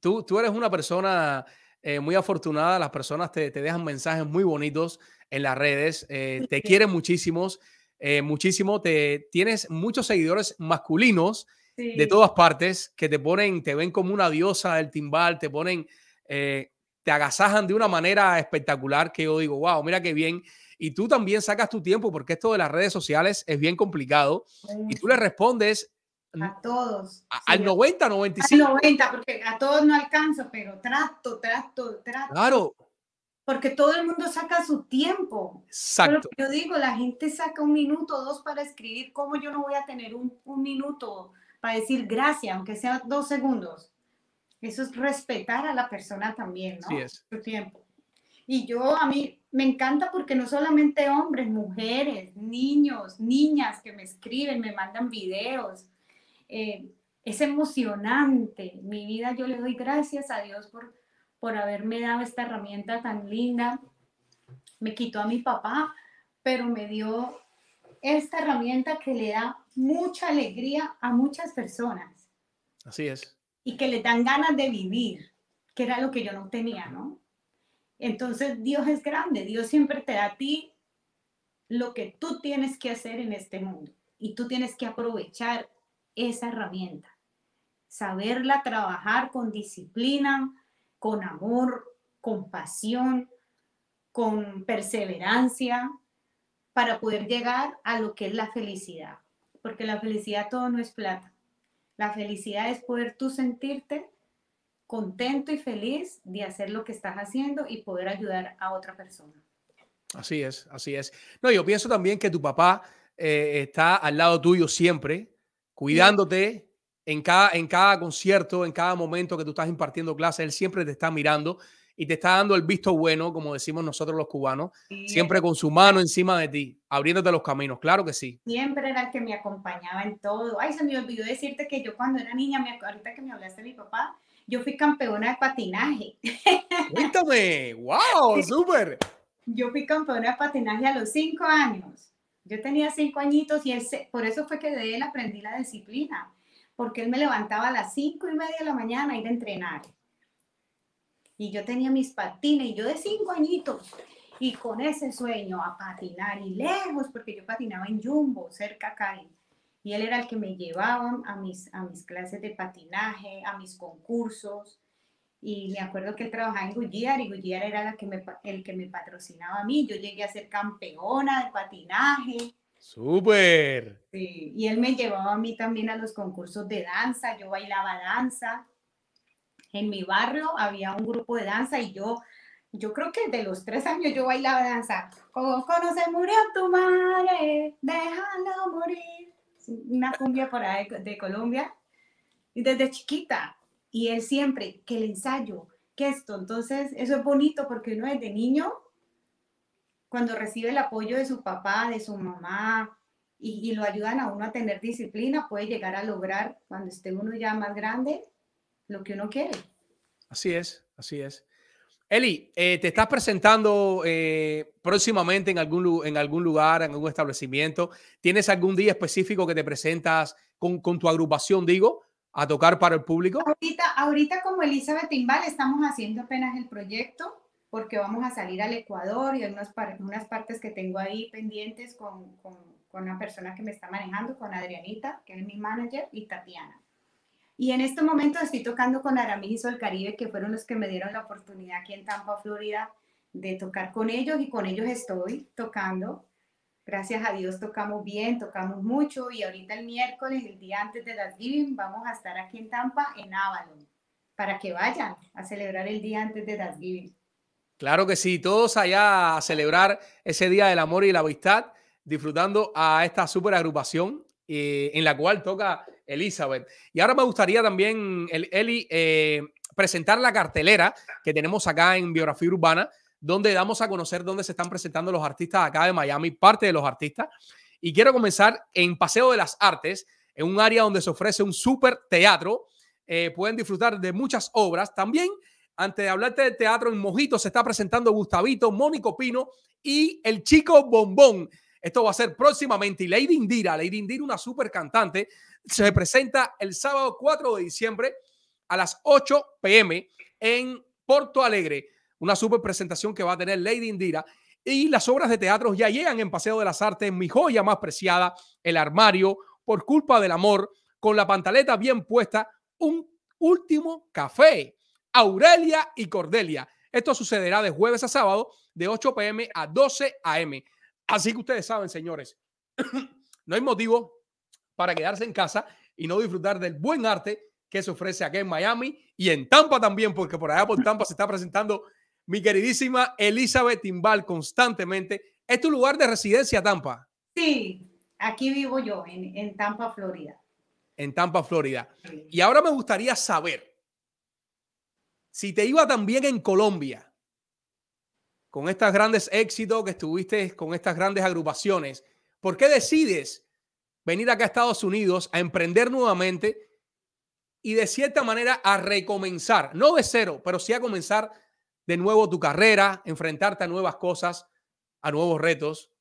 tú, tú eres una persona eh, muy afortunada. Las personas te, te, dejan mensajes muy bonitos en las redes. Eh, te quieren muchísimos, eh, muchísimo. Te, tienes muchos seguidores masculinos sí. de todas partes que te ponen, te ven como una diosa del timbal, te ponen, eh, te agasajan de una manera espectacular que yo digo, wow, mira qué bien. Y tú también sacas tu tiempo porque esto de las redes sociales es bien complicado y tú le respondes a todos. A, sí, al 90, 95. Al 90, porque a todos no alcanzo, pero trato, trato, trato. Claro. Porque todo el mundo saca su tiempo. Exacto. Pero yo digo, la gente saca un minuto o dos para escribir. ¿Cómo yo no voy a tener un, un minuto para decir gracias, aunque sea dos segundos? Eso es respetar a la persona también, ¿no? Sí es. Su tiempo. Y yo, a mí, me encanta porque no solamente hombres, mujeres, niños, niñas que me escriben, me mandan videos. Eh, es emocionante. Mi vida yo le doy gracias a Dios por, por haberme dado esta herramienta tan linda. Me quitó a mi papá, pero me dio esta herramienta que le da mucha alegría a muchas personas. Así es. Y que le dan ganas de vivir, que era lo que yo no tenía, ¿no? Entonces Dios es grande, Dios siempre te da a ti lo que tú tienes que hacer en este mundo y tú tienes que aprovechar esa herramienta, saberla trabajar con disciplina, con amor, con pasión, con perseverancia, para poder llegar a lo que es la felicidad. Porque la felicidad todo no es plata. La felicidad es poder tú sentirte contento y feliz de hacer lo que estás haciendo y poder ayudar a otra persona. Así es, así es. No, yo pienso también que tu papá eh, está al lado tuyo siempre, cuidándote en cada, en cada concierto, en cada momento que tú estás impartiendo clases, él siempre te está mirando y te está dando el visto bueno, como decimos nosotros los cubanos, siempre con su mano encima de ti, abriéndote los caminos, claro que sí. Siempre era el que me acompañaba en todo. Ay, se me olvidó decirte que yo cuando era niña, ahorita que me hablaste de mi papá, yo fui campeona de patinaje. (laughs) Cuéntame, wow, súper. Yo fui campeona de patinaje a los cinco años. Yo tenía cinco añitos y por eso fue que de él aprendí la disciplina, porque él me levantaba a las cinco y media de la mañana a ir a entrenar y yo tenía mis patines y yo de cinco añitos y con ese sueño a patinar y lejos porque yo patinaba en Jumbo, cerca acá y él era el que me llevaba a mis, a mis clases de patinaje, a mis concursos y me acuerdo que él trabajaba en Goodyear y Goodyear era el que me patrocinaba a mí. Yo llegué a ser campeona de patinaje. ¡Súper! Sí, y él me llevaba a mí también a los concursos de danza. Yo bailaba danza en mi barrio había un grupo de danza y yo, yo creo que de los tres años yo bailaba danza. Como se murió tu madre, déjalo morir. Una cumbia por ahí de Colombia. Y desde chiquita. Y él siempre, que el ensayo, que esto. Entonces, eso es bonito porque uno desde niño, cuando recibe el apoyo de su papá, de su mamá, y, y, lo ayudan a uno a tener disciplina, puede llegar a lograr, cuando esté uno ya más grande, lo que uno quiere. Así es, así es. Eli, eh, ¿te estás presentando eh, próximamente en algún, en algún lugar, en algún establecimiento? ¿Tienes algún día específico que te presentas con, con tu agrupación, digo, a tocar para el público? Ahorita, ahorita como Elizabeth Timbal estamos haciendo apenas el proyecto porque vamos a salir al Ecuador y hay unas, partes que tengo ahí pendientes con, una persona que me está manejando, con Adrianita, que es mi manager, y Tatiana. Y en este momento estoy tocando con Aramiso del Caribe, que fueron los que me dieron la oportunidad aquí en Tampa, Florida, de tocar con ellos y con ellos estoy tocando. Gracias a Dios tocamos bien, tocamos mucho y ahorita el miércoles, el día antes de las Thanksgiving, vamos a estar aquí en Tampa, en Avalon, para que vayan a celebrar el día antes de las Thanksgiving. Claro que sí, todos allá a celebrar ese Día del Amor y la Amistad, disfrutando a esta super agrupación eh, en la cual toca Elizabeth. Y ahora me gustaría también, Eli, eh, presentar la cartelera que tenemos acá en Biografía Urbana, donde damos a conocer dónde se están presentando los artistas acá de Miami, parte de los artistas. Y quiero comenzar en Paseo de las Artes, en un área donde se ofrece un super teatro. Eh, pueden disfrutar de muchas obras. También, antes de hablarte de teatro, en Mojito se está presentando Gustavito, Mónico Pino y El Chico Bombón. Esto va a ser próximamente. Y Lady Indira, Lady Indira, una super cantante, se presenta el sábado 4 de diciembre a las 8 pm en Porto Alegre. Una super presentación que va a tener Lady Indira. Y las obras de teatro ya llegan en Paseo de las Artes, mi joya más preciada, El Armario, Por culpa del amor, con la pantaleta bien puesta, un último café. Aurelia y Cordelia. Esto sucederá de jueves a sábado, de 8 pm a 12 am. Así que ustedes saben, señores, (clears throat) no hay motivo para quedarse en casa y no disfrutar del buen arte que se ofrece aquí en Miami y en Tampa también, porque por allá por Tampa se está presentando mi queridísima Elizabeth Timbal constantemente. ¿Es tu lugar de residencia, Tampa? Sí, aquí vivo yo, en, en Tampa, Florida. En Tampa, Florida. Y ahora me gustaría saber si te iba también en Colombia, con estos grandes éxitos que estuviste con estas grandes agrupaciones, ¿por qué decides venir acá a Estados Unidos a emprender nuevamente y de cierta manera a recomenzar, no de cero, pero sí a comenzar de nuevo tu carrera, enfrentarte a nuevas cosas, a nuevos retos?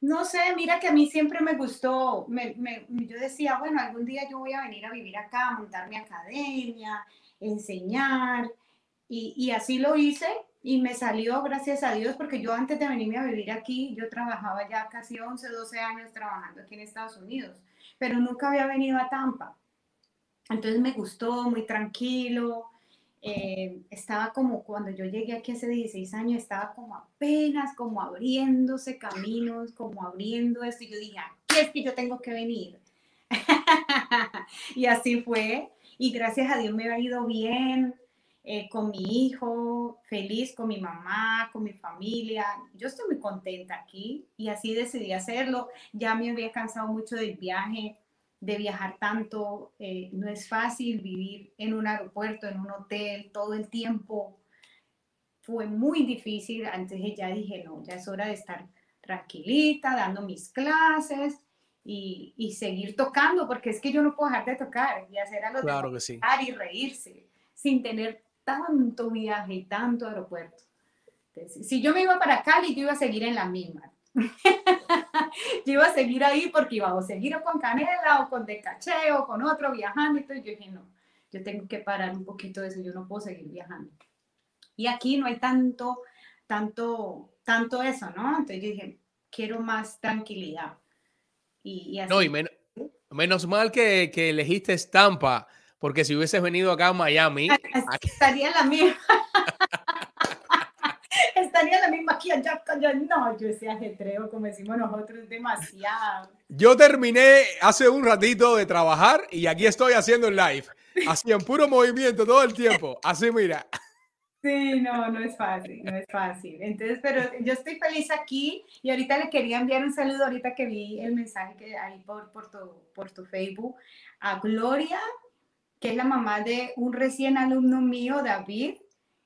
No sé, mira que a mí siempre me gustó, me, yo decía, bueno, algún día yo voy a venir a vivir acá, montar mi academia, enseñar, y, y así lo hice, y me salió, gracias a Dios, porque yo antes de venirme a vivir aquí, yo trabajaba ya casi 11, 12 años trabajando aquí en Estados Unidos, pero nunca había venido a Tampa. Entonces me gustó, muy tranquilo. Eh, estaba como cuando yo llegué aquí hace 16 años, estaba como apenas como abriéndose caminos, como abriendo esto. Y yo dije, ¿qué es que yo tengo que venir? (laughs) y así fue. Y gracias a Dios me ha ido bien. Eh, con mi hijo, feliz con mi mamá, con mi familia. Yo estoy muy contenta aquí y así decidí hacerlo. Ya me había cansado mucho del viaje, de viajar tanto. Eh, no es fácil vivir en un aeropuerto, en un hotel, todo el tiempo. Fue muy difícil. Antes ya dije, no, ya es hora de estar tranquilita, dando mis clases. Y, y, seguir tocando, porque es que yo no puedo dejar de tocar y hacer a los claro que sí. y reírse sin tener tanto viaje y tanto aeropuerto. si yo me iba para Cali, yo iba a seguir en la misma. (laughs) yo iba a seguir ahí porque iba a seguir con Canela o con Decache o con otro viajando. Entonces yo dije, no, yo tengo que parar un poquito de eso, yo no puedo seguir viajando. Y aquí no hay tanto, tanto, tanto eso, ¿no? Entonces yo dije, quiero más tranquilidad. Y, así. No, y menos mal que, que elegiste Estampa porque si hubieses venido acá a Miami... (laughs) Estaría la misma. (laughs) Estaría la misma aquí allá, allá. No, yo ese ajetreo, como decimos nosotros, demasiado. Yo terminé hace un ratito de trabajar y aquí estoy haciendo el live. Así en puro movimiento todo el tiempo. Así, mira. (laughs) Sí, no, no es fácil, no es fácil. Entonces, pero yo estoy feliz aquí y ahorita le quería enviar un saludo ahorita que vi el mensaje que ahí por, por, tu, por tu Facebook a Gloria que es la mamá de un recién alumno mío, David,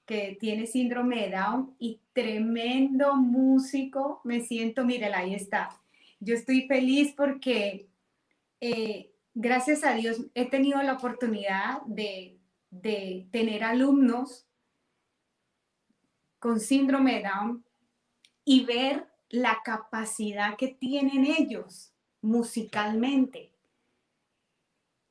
que tiene síndrome de Down y tremendo músico. Me siento, mírala, ahí está. Yo estoy feliz porque, eh, gracias a Dios, he tenido la oportunidad de, de tener alumnos con síndrome Down y ver la capacidad que tienen ellos musicalmente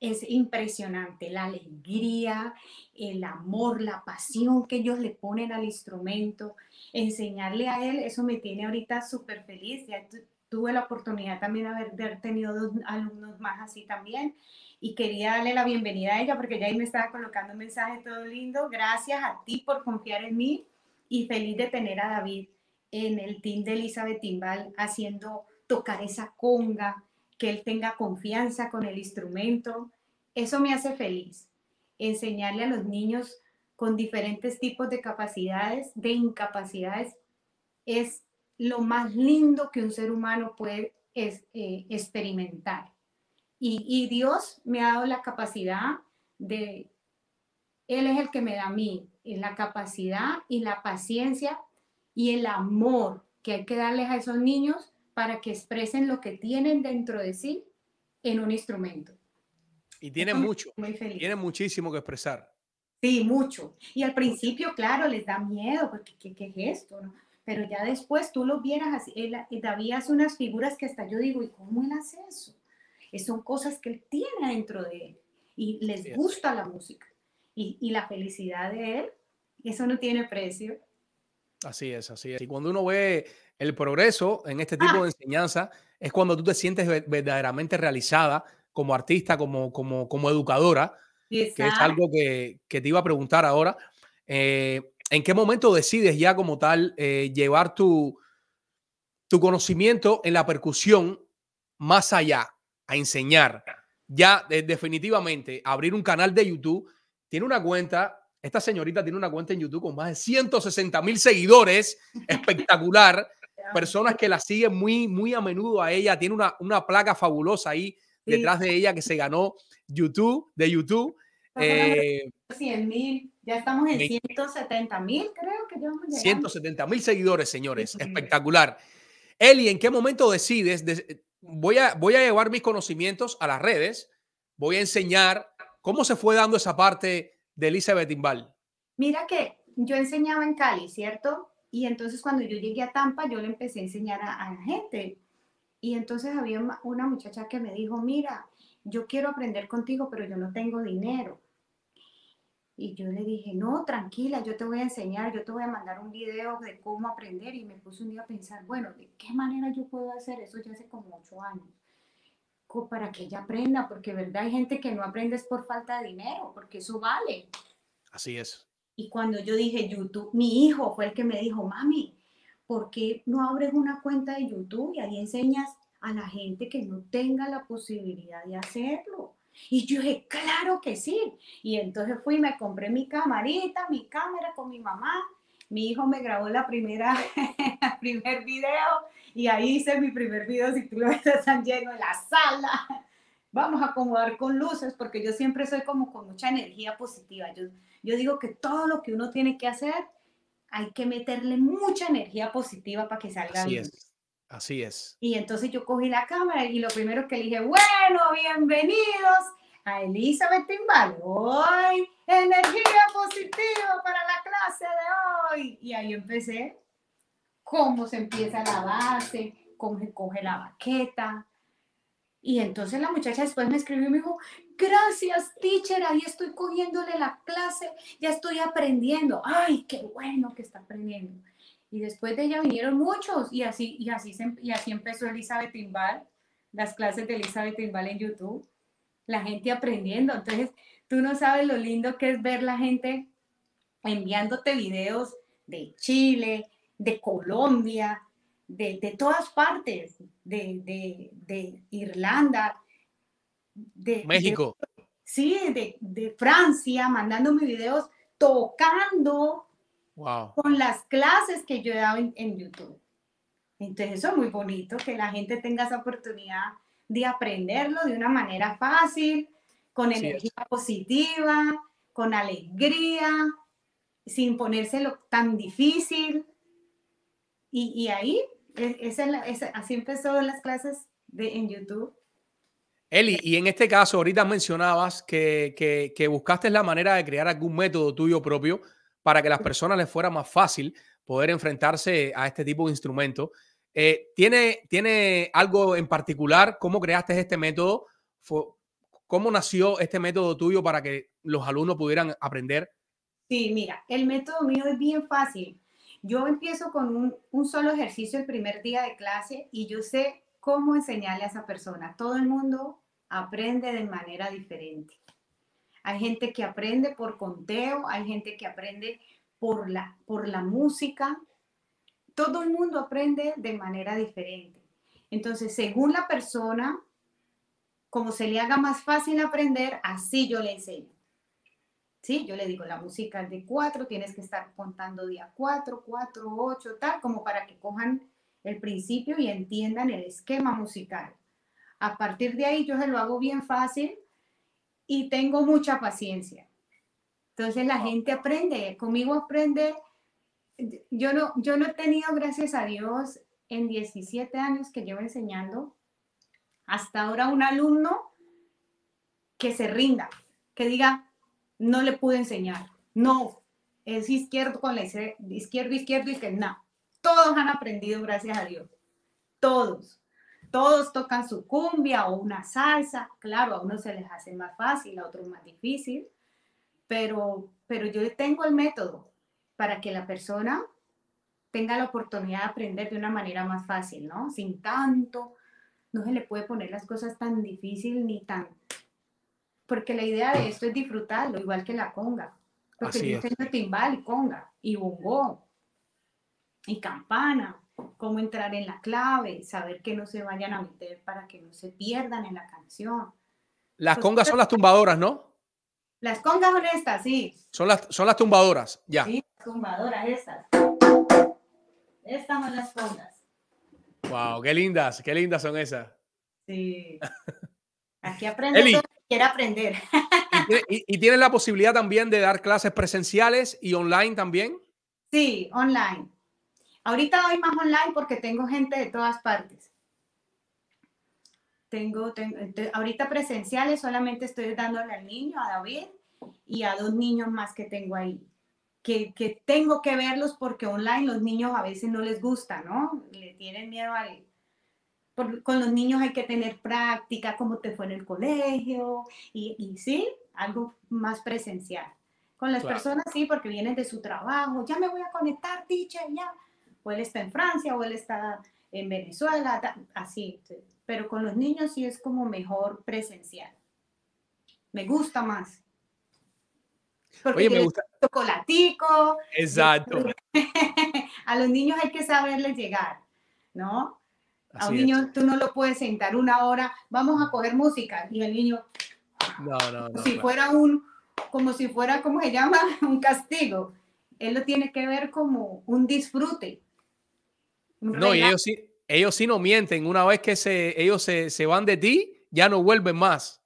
es impresionante la alegría, el amor, la pasión que ellos le ponen al instrumento. Enseñarle a él, eso me tiene ahorita súper feliz. Ya tuve la oportunidad también de haber, tenido dos alumnos más así también. Y quería darle la bienvenida a ella porque ya ahí me estaba colocando un mensaje todo lindo. Gracias a ti por confiar en mí y feliz de tener a David en el team de Elizabeth Timbal haciendo tocar esa conga, que él tenga confianza con el instrumento. Eso me hace feliz. Enseñarle a los niños con diferentes tipos de capacidades, de incapacidades, es lo más lindo que un ser humano puede es, eh, experimentar. Y, y Dios me ha dado la capacidad de, Él es el que me da a mí la capacidad y la paciencia y el amor que hay que darles a esos niños para que expresen lo que tienen dentro de sí en un instrumento. Y tienen mucho, tienen muchísimo que expresar. Sí, mucho. Y al principio, claro, les da miedo, porque ¿qué, qué es esto? No? Pero ya después tú lo vieras así, él, David hace unas figuras que hasta yo digo, ¿y cómo él hace eso? son cosas que él tiene dentro de él y les gusta la música. Y, y la felicidad de él, eso no tiene precio. Así es, así es. Y cuando uno ve el progreso en este tipo de enseñanza es cuando tú te sientes verdaderamente realizada como artista, como, como, como educadora, que es algo que, que, te iba a preguntar ahora. Eh, ¿En qué momento decides ya como tal eh, llevar tu, tu conocimiento en la percusión más allá, a enseñar? Ya definitivamente abrir un canal de YouTube, tiene una cuenta, esta señorita tiene una cuenta en YouTube con más de 160 mil seguidores, (laughs) espectacular personas que la siguen muy, muy a menudo a ella. Tiene una, una placa fabulosa ahí detrás de ella que se ganó YouTube, de YouTube. Eh, 100 mil, ya estamos en 170 mil, creo que ya 170 mil seguidores, señores. Espectacular. Eli, ¿en qué momento decides? voy, a, voy a llevar mis conocimientos a las redes, voy a enseñar cómo se fue dando esa parte de Elizabeth Timbal. Mira que yo enseñaba en Cali, ¿cierto? Y entonces cuando yo llegué a Tampa, yo le empecé a enseñar a, la gente. Y entonces había una muchacha que me dijo, mira, yo quiero aprender contigo, pero yo no tengo dinero. Y yo le dije, no, tranquila, yo te voy a enseñar, yo te voy a mandar un video de cómo aprender. Y me puse un día a pensar, bueno, ¿de qué manera yo puedo hacer eso ya hace como ocho años? Para que ella aprenda, porque verdad hay gente que no aprende es por falta de dinero, porque eso vale. Así es. Y cuando yo dije YouTube, mi hijo fue el que me dijo, mami, ¿por qué no abres una cuenta de YouTube y ahí enseñas a la gente que no tenga la posibilidad de hacerlo? Y yo dije, claro que sí. Y entonces fui, me compré mi camarita, mi cámara con mi mamá. Mi hijo me grabó la primera, (laughs) el primer video y ahí hice mi primer video. Si tú lo ves, están lleno en la sala. Vamos a acomodar con luces porque yo siempre soy como con mucha energía positiva. Yo, yo digo que todo lo que uno tiene que hacer, hay que meterle mucha energía positiva para que salga Así bien. es. Así es. Y entonces yo cogí la cámara y lo primero que le dije, bueno, bienvenidos a Elizabeth Timbal. Hoy, energía positiva para la clase de hoy. Y ahí empecé cómo se empieza la base, cómo se coge la baqueta. Y entonces la muchacha después me escribió y me dijo, gracias, teacher, ahí estoy cogiéndole la clase, ya estoy aprendiendo. Ay, qué bueno que está aprendiendo. Y después de ella vinieron muchos y así, y así, se, y así empezó Elizabeth Timbal, las clases de Elizabeth Timbal en YouTube, la gente aprendiendo. Entonces, tú no sabes lo lindo que es ver la gente enviándote videos de Chile, de Colombia, de, de todas partes, de, de, de Irlanda, de México. sí, de, de Francia, mandándome videos tocando Wow. con las clases que yo he dado en, en YouTube. Entonces eso es muy bonito, que la gente tenga esa oportunidad de aprenderlo de una manera fácil, con energía positiva, con alegría, sin ponérselo tan difícil. Y, y ahí, e- esa esa- así empezó las clases de, en YouTube. Eli, y en este caso, ahorita mencionabas que, que, que buscaste la manera de crear algún método tuyo propio para que las personas les fuera más fácil poder enfrentarse a este tipo de instrumentos. Eh, ¿tiene, ¿Tiene algo en particular? ¿Cómo creaste este método? ¿Cómo nació este método tuyo para que los alumnos pudieran aprender? Sí, mira, el método mío es bien fácil. Yo empiezo con un, solo ejercicio el primer día de clase y yo sé cómo enseñarle a esa persona. Todo el mundo aprende de manera diferente. Hay gente que aprende por conteo, hay gente que aprende por la, por la música. Todo el mundo aprende de manera diferente. Entonces, según la persona, como se le haga más fácil aprender, así yo le enseño. Sí, yo le digo, la música es de cuatro, tienes que estar contando día cuatro, cuatro, ocho, tal, como para que cojan el principio y entiendan el esquema musical. A partir de ahí yo se lo hago bien fácil y tengo mucha paciencia. Entonces la gente aprende, conmigo aprende. Yo no, yo no he tenido, gracias a Dios, en 17 años que llevo enseñando, hasta ahora un alumno que se rinda, que diga, no le pude enseñar, no, es izquierdo con la izquierdo, izquierdo y que no. Todos han aprendido, gracias a Dios. Todos. Todos tocan su cumbia o una salsa. Claro, a unos se les hace más fácil, a otros más difícil, pero, pero yo tengo el método para que la persona tenga la oportunidad de aprender de una manera más fácil, ¿no? Sin tanto, no se le puede poner las cosas tan difícil ni tan... Porque la idea de esto es disfrutarlo, igual que la conga. Porque Así yo es. timbal y conga, y bongo, y campana, cómo entrar en la clave, saber que no se vayan a meter para que no se pierdan en la canción. Las congas son las tumbadoras, ¿no? Las congas son estas, sí, Son las, son las tumbadoras, ya. sí, tumbadoras estas. Estas son las congas. Wow, qué lindas, qué lindas son esas. Sí. (laughs) Aquí aprende Eli. todo quiera aprender. (laughs) ¿Y, y- tienes la posibilidad también de dar clases presenciales y online también? Sí, online. Ahorita doy más online porque tengo gente de todas partes. Tengo, ahorita presenciales solamente estoy dándole al niño, a David, y a dos niños más que tengo ahí. Que, que tengo que verlos porque online los niños a veces no les gusta, ¿no? Le tienen miedo al... por- con los niños hay que tener práctica, cómo te fue en el colegio, y, y sí, algo más presencial. Con las Claro. personas sí, porque vienen de su trabajo, ya me voy a conectar, teacher, ya. O él está en Francia, o él está en Venezuela, así. Pero con los niños sí es como mejor presencial. Me gusta más. Porque Oye, me gusta. chocolatico, Exacto. (laughs) a los niños hay que saberles llegar, ¿no? A un Así es. niño tú no lo puedes sentar una hora, vamos a coger música, y el niño, No, no, no. si claro. fuera un, como si fuera, ¿cómo se llama? (laughs) Un castigo. Él lo tiene que ver como un disfrute. un No, y ellos sí, ellos sí no mienten. Una vez que se, ellos se, se van de ti, ya no vuelven más.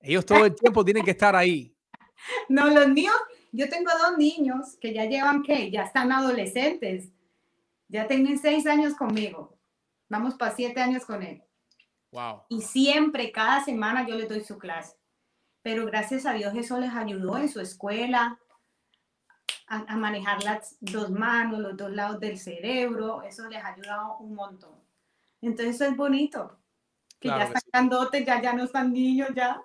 Ellos todo el tiempo tienen que estar ahí. (laughs) No, los míos, yo tengo dos niños que ya llevan, ¿qué? Ya están adolescentes. Ya tienen seis años conmigo. Vamos para siete años con él. Wow. y siempre, cada semana yo les doy su clase. Pero gracias a Dios eso les ayudó en su escuela a, a manejar las dos manos, los dos lados del cerebro, eso les ha ayudado un montón. Entonces eso es bonito, que Claro ya que están sí. grandotes, ya, ya no están niños, ya.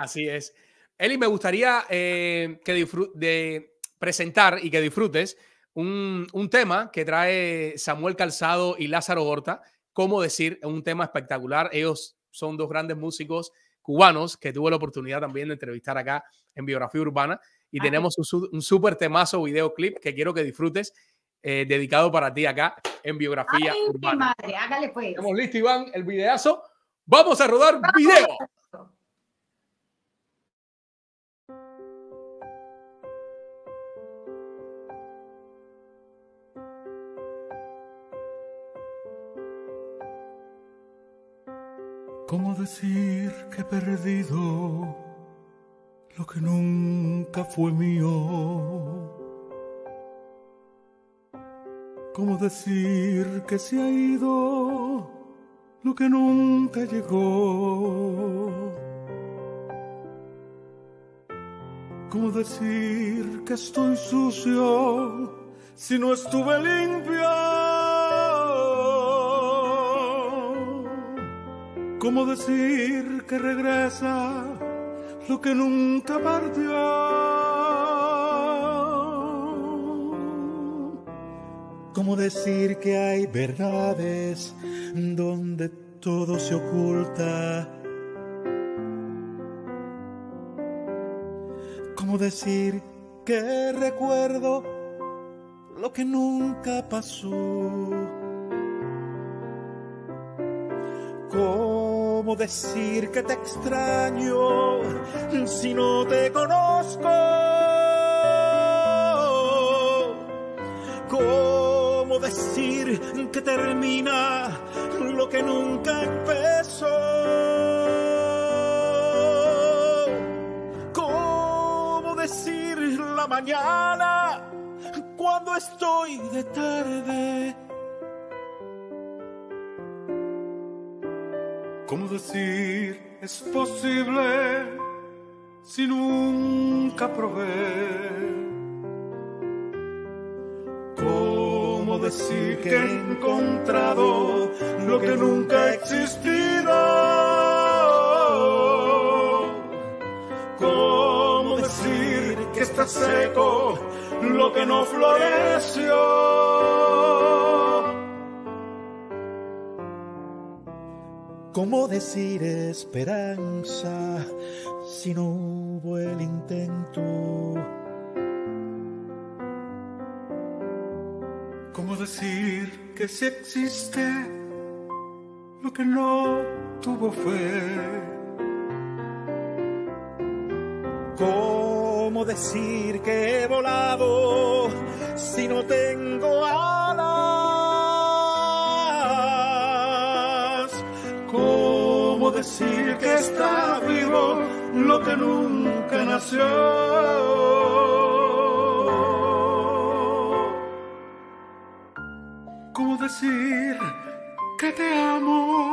Así es. Eli, me gustaría eh, que de presentar y que disfrutes un, un tema que trae Samuel Calzado y Lázaro Horta. Cómo decir, un tema espectacular. Ellos son dos grandes músicos cubanos que tuve la oportunidad también de entrevistar acá en Biografía Urbana. Y Ah, tenemos un, un súper temazo videoclip que quiero que disfrutes, eh, dedicado para ti acá en Biografía Ay, mi Urbana. madre, hágale pues. Estamos listos, Iván, el videazo. Vamos a rodar video. ¿Cómo decir que he perdido lo que nunca fue mío? ¿Cómo decir que se ha ido lo que nunca llegó? ¿Cómo decir que estoy sucio si no estuve limpio? ¿Cómo decir que regresa lo que nunca partió? ¿Cómo decir que hay verdades donde todo se oculta? ¿Cómo decir que recuerdo lo que nunca pasó? ¿Cómo decir que te extraño si no te conozco? ¿Cómo decir que termina lo que nunca empezó? ¿Cómo decir la mañana cuando estoy de tarde? Decir es posible si nunca probé? ¿Cómo decir que he encontrado lo que nunca ha existido? ¿Cómo decir que está seco lo que no floreció? ¿Cómo decir esperanza si no hubo el intento? ¿Cómo decir que sí existe lo que no tuvo fe? ¿Cómo decir que he volado si no tengo alas? Decir que está vivo lo que nunca nació? ¿Cómo decir que te amo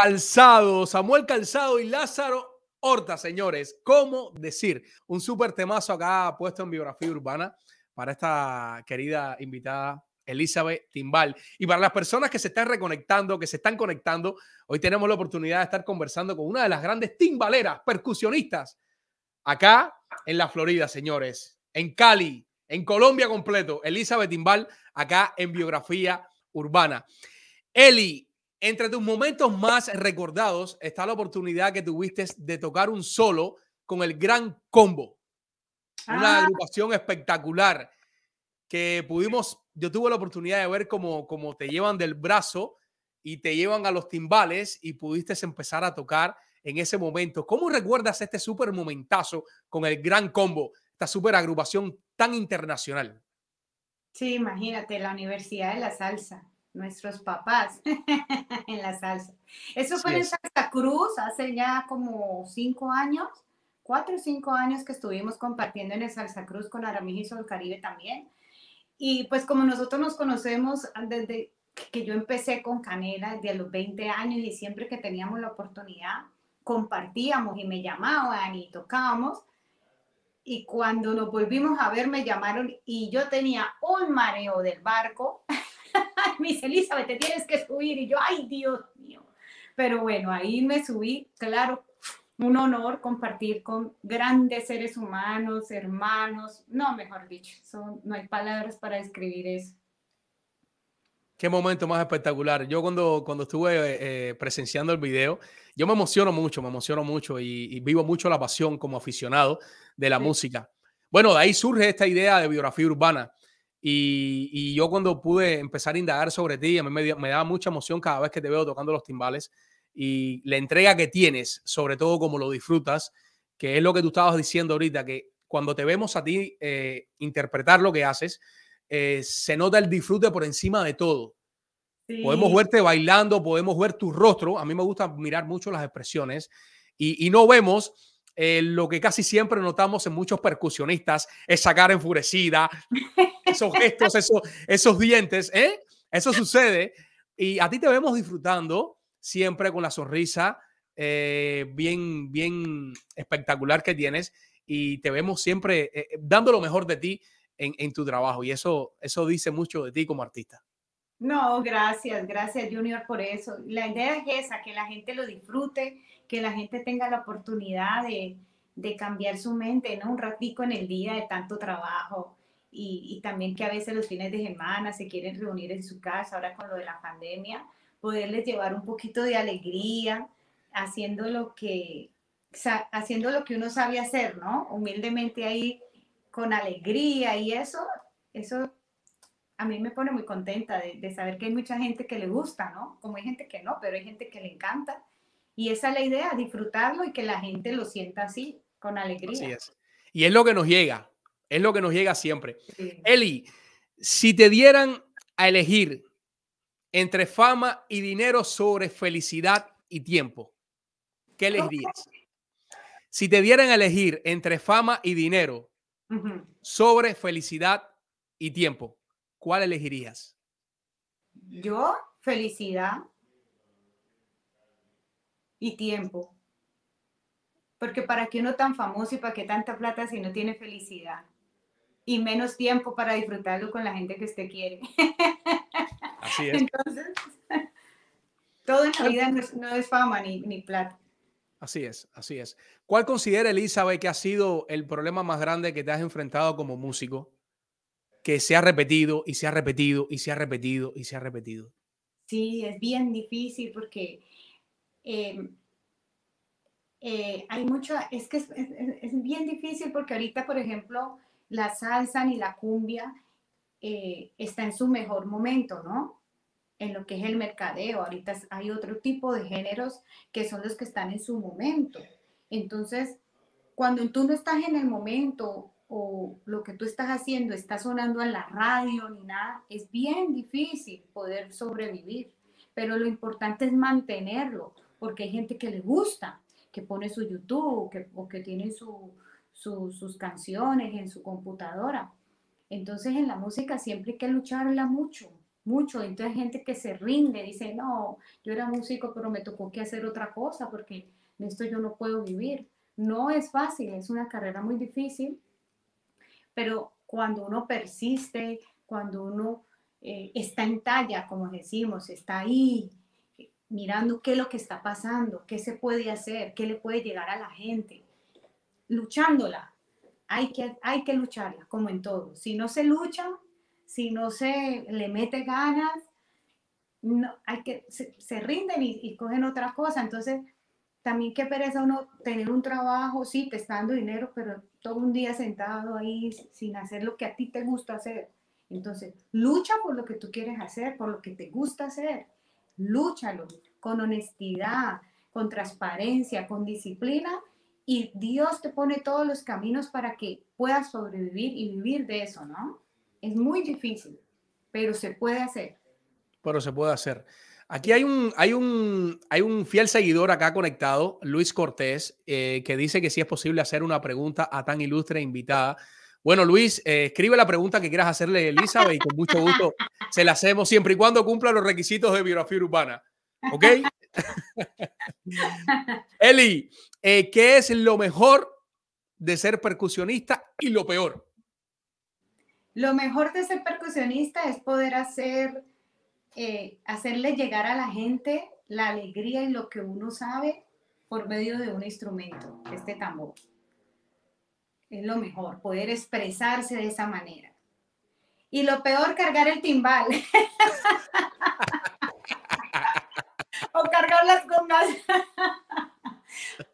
Calzado, Samuel Calzado y Lázaro Horta, señores. ¿Cómo decir? Un súper temazo acá puesto en biografía urbana para esta querida invitada Elizabeth Timbal. Y para las personas que se están reconectando, que se están conectando, hoy tenemos la oportunidad de estar conversando con una de las grandes timbaleras, percusionistas, acá en la Florida, señores, en Cali, en Colombia completo, Elizabeth Timbal, acá en Biografía Urbana. Eli, entre tus momentos más recordados está la oportunidad que tuviste de tocar un solo con el Gran Combo, una ah. agrupación espectacular que pudimos, yo tuve la oportunidad de ver cómo, cómo te llevan del brazo y te llevan a los timbales y pudiste empezar a tocar en ese momento. ¿Cómo recuerdas este súper momentazo con el Gran Combo, esta súper agrupación tan internacional? Sí, imagínate, la Universidad de la Salsa, nuestros papás (laughs) en la salsa. Eso fue en Santa Cruz hace ya como cinco años, cuatro o cinco años que estuvimos compartiendo en el Salsa Cruz con Aramijo y Caribe también. Y pues como nosotros nos conocemos desde que yo empecé con Canela, desde los 20 años y siempre que teníamos la oportunidad, compartíamos y me llamaban y tocábamos. Y cuando nos volvimos a ver, me llamaron y yo tenía un mareo del barco. (laughs) (laughs) me dice, Elizabeth, te tienes que subir. Y yo, ay, Dios mío. Pero bueno, ahí me subí, claro, un honor compartir con grandes seres humanos, hermanos, no, mejor dicho, son, no hay palabras para describir eso. Qué momento más espectacular. Yo cuando, cuando estuve eh, presenciando el video, yo me emociono mucho, me emociono mucho y, vivo mucho la pasión como aficionado de la música. Bueno, de ahí surge esta idea de biografía urbana. Y, y yo cuando pude empezar a indagar sobre ti, a mí me, me daba mucha emoción cada vez que te veo tocando los timbales y la entrega que tienes, sobre todo como lo disfrutas, que es lo que tú estabas diciendo ahorita, que cuando te vemos a ti eh, interpretar lo que haces, eh, se nota el disfrute por encima de todo. Podemos verte bailando, podemos ver tu rostro. A mí me gusta mirar mucho las expresiones y, no vemos eh, lo que casi siempre notamos en muchos percusionistas, esa cara enfurecida, (laughs) esos gestos, esos, esos dientes. ¿eh? Eso sucede y a ti te vemos disfrutando siempre con la sonrisa eh, bien, bien espectacular que tienes y te vemos siempre eh, eh, dando lo mejor de ti en, tu trabajo y eso, eso dice mucho de ti como artista. No, gracias, gracias Junior por eso. La idea es esa, que la gente lo disfrute, que la gente tenga la oportunidad de, de cambiar su mente, ¿no? Un ratico en el día de tanto trabajo y, también que a veces los fines de semana se quieren reunir en su casa, ahora con lo de la pandemia, poderles llevar un poquito de alegría, haciendo lo que, haciendo lo que uno sabe hacer, ¿no? Humildemente ahí, con alegría y eso, eso a mí me pone muy contenta de, saber que hay mucha gente que le gusta, ¿no? Como hay gente que no, pero hay gente que le encanta. Y esa es la idea, disfrutarlo y que la gente lo sienta así, con alegría. Así es. Y es lo que nos llega, es lo que nos llega siempre. Eli, si te dieran a elegir entre fama y dinero sobre felicidad y tiempo, ¿qué elegirías? Si te dieran a elegir entre fama y dinero sobre felicidad y tiempo, ¿cuál elegirías? Yo, felicidad y tiempo. Porque para qué uno tan famoso y para qué tanta plata si no tiene felicidad? Y menos tiempo para disfrutarlo con la gente que usted quiere. (laughs) Así es. Entonces, todo en la vida no es, fama ni, ni, plata. Así es, así es. ¿Cuál considera Elizabeth que ha sido el problema más grande que te has enfrentado como músico? Que se ha repetido y se ha repetido y se ha repetido y se ha repetido. Sí, es bien difícil porque em, eh, hay mucho, es que es, es, bien difícil porque ahorita, por ejemplo, la salsa ni la cumbia eh, está en su mejor momento, ¿no? en lo que es el mercadeo. Ahorita hay otro tipo de géneros que son los que están en su momento. Entonces, cuando tú no estás en el momento o lo que tú estás haciendo está sonando en la radio ni nada, es bien difícil poder sobrevivir. Pero lo importante es mantenerlo, porque hay gente que le gusta, que pone su YouTube que, o que tiene sus canciones en su computadora. Entonces en la música siempre hay que lucharla mucho, mucho. Entonces gente que se rinde, dice, no, yo era músico, pero me tocó que hacer otra cosa porque de esto yo no puedo vivir. No es fácil, es una carrera muy difícil, pero cuando uno persiste, cuando uno eh, está en talla, como decimos, está ahí mirando qué es lo que está pasando, qué se puede hacer, qué le puede llegar a la gente, luchándola. Hay que, hay que lucharla, como en todo. Si no se lucha, si no se le mete ganas, no, hay que, se, rinden y, y, cogen otra cosa. Entonces, también qué pereza uno tener un trabajo, sí, dando dinero, pero todo un día sentado ahí sin hacer lo que a ti te gusta hacer. Entonces, lucha por lo que tú quieres hacer, por lo que te gusta hacer. Lúchalo con honestidad, con transparencia, con disciplina y Dios te pone todos los caminos para que puedas sobrevivir y vivir de eso, ¿no? Es muy difícil, pero se puede hacer. Pero se puede hacer. Aquí hay un, hay un, hay un fiel seguidor acá conectado, Luis Cortés, eh, que dice que si es posible hacer una pregunta a tan ilustre invitada. Bueno, Luis, eh, escribe la pregunta que quieras hacerle a Elizabeth y con mucho gusto se la hacemos siempre y cuando cumpla los requisitos de biografía urbana. ¿Ok? (laughs) Eli, eh, ¿qué es lo mejor de ser percusionista y lo peor? Lo mejor de ser percusionista es poder hacer, eh, hacerle llegar a la gente la alegría y lo que uno sabe por medio de un instrumento, este tambor. Es lo mejor, poder expresarse de esa manera. Y lo peor, cargar el timbal. (laughs) o cargar las congas. (laughs)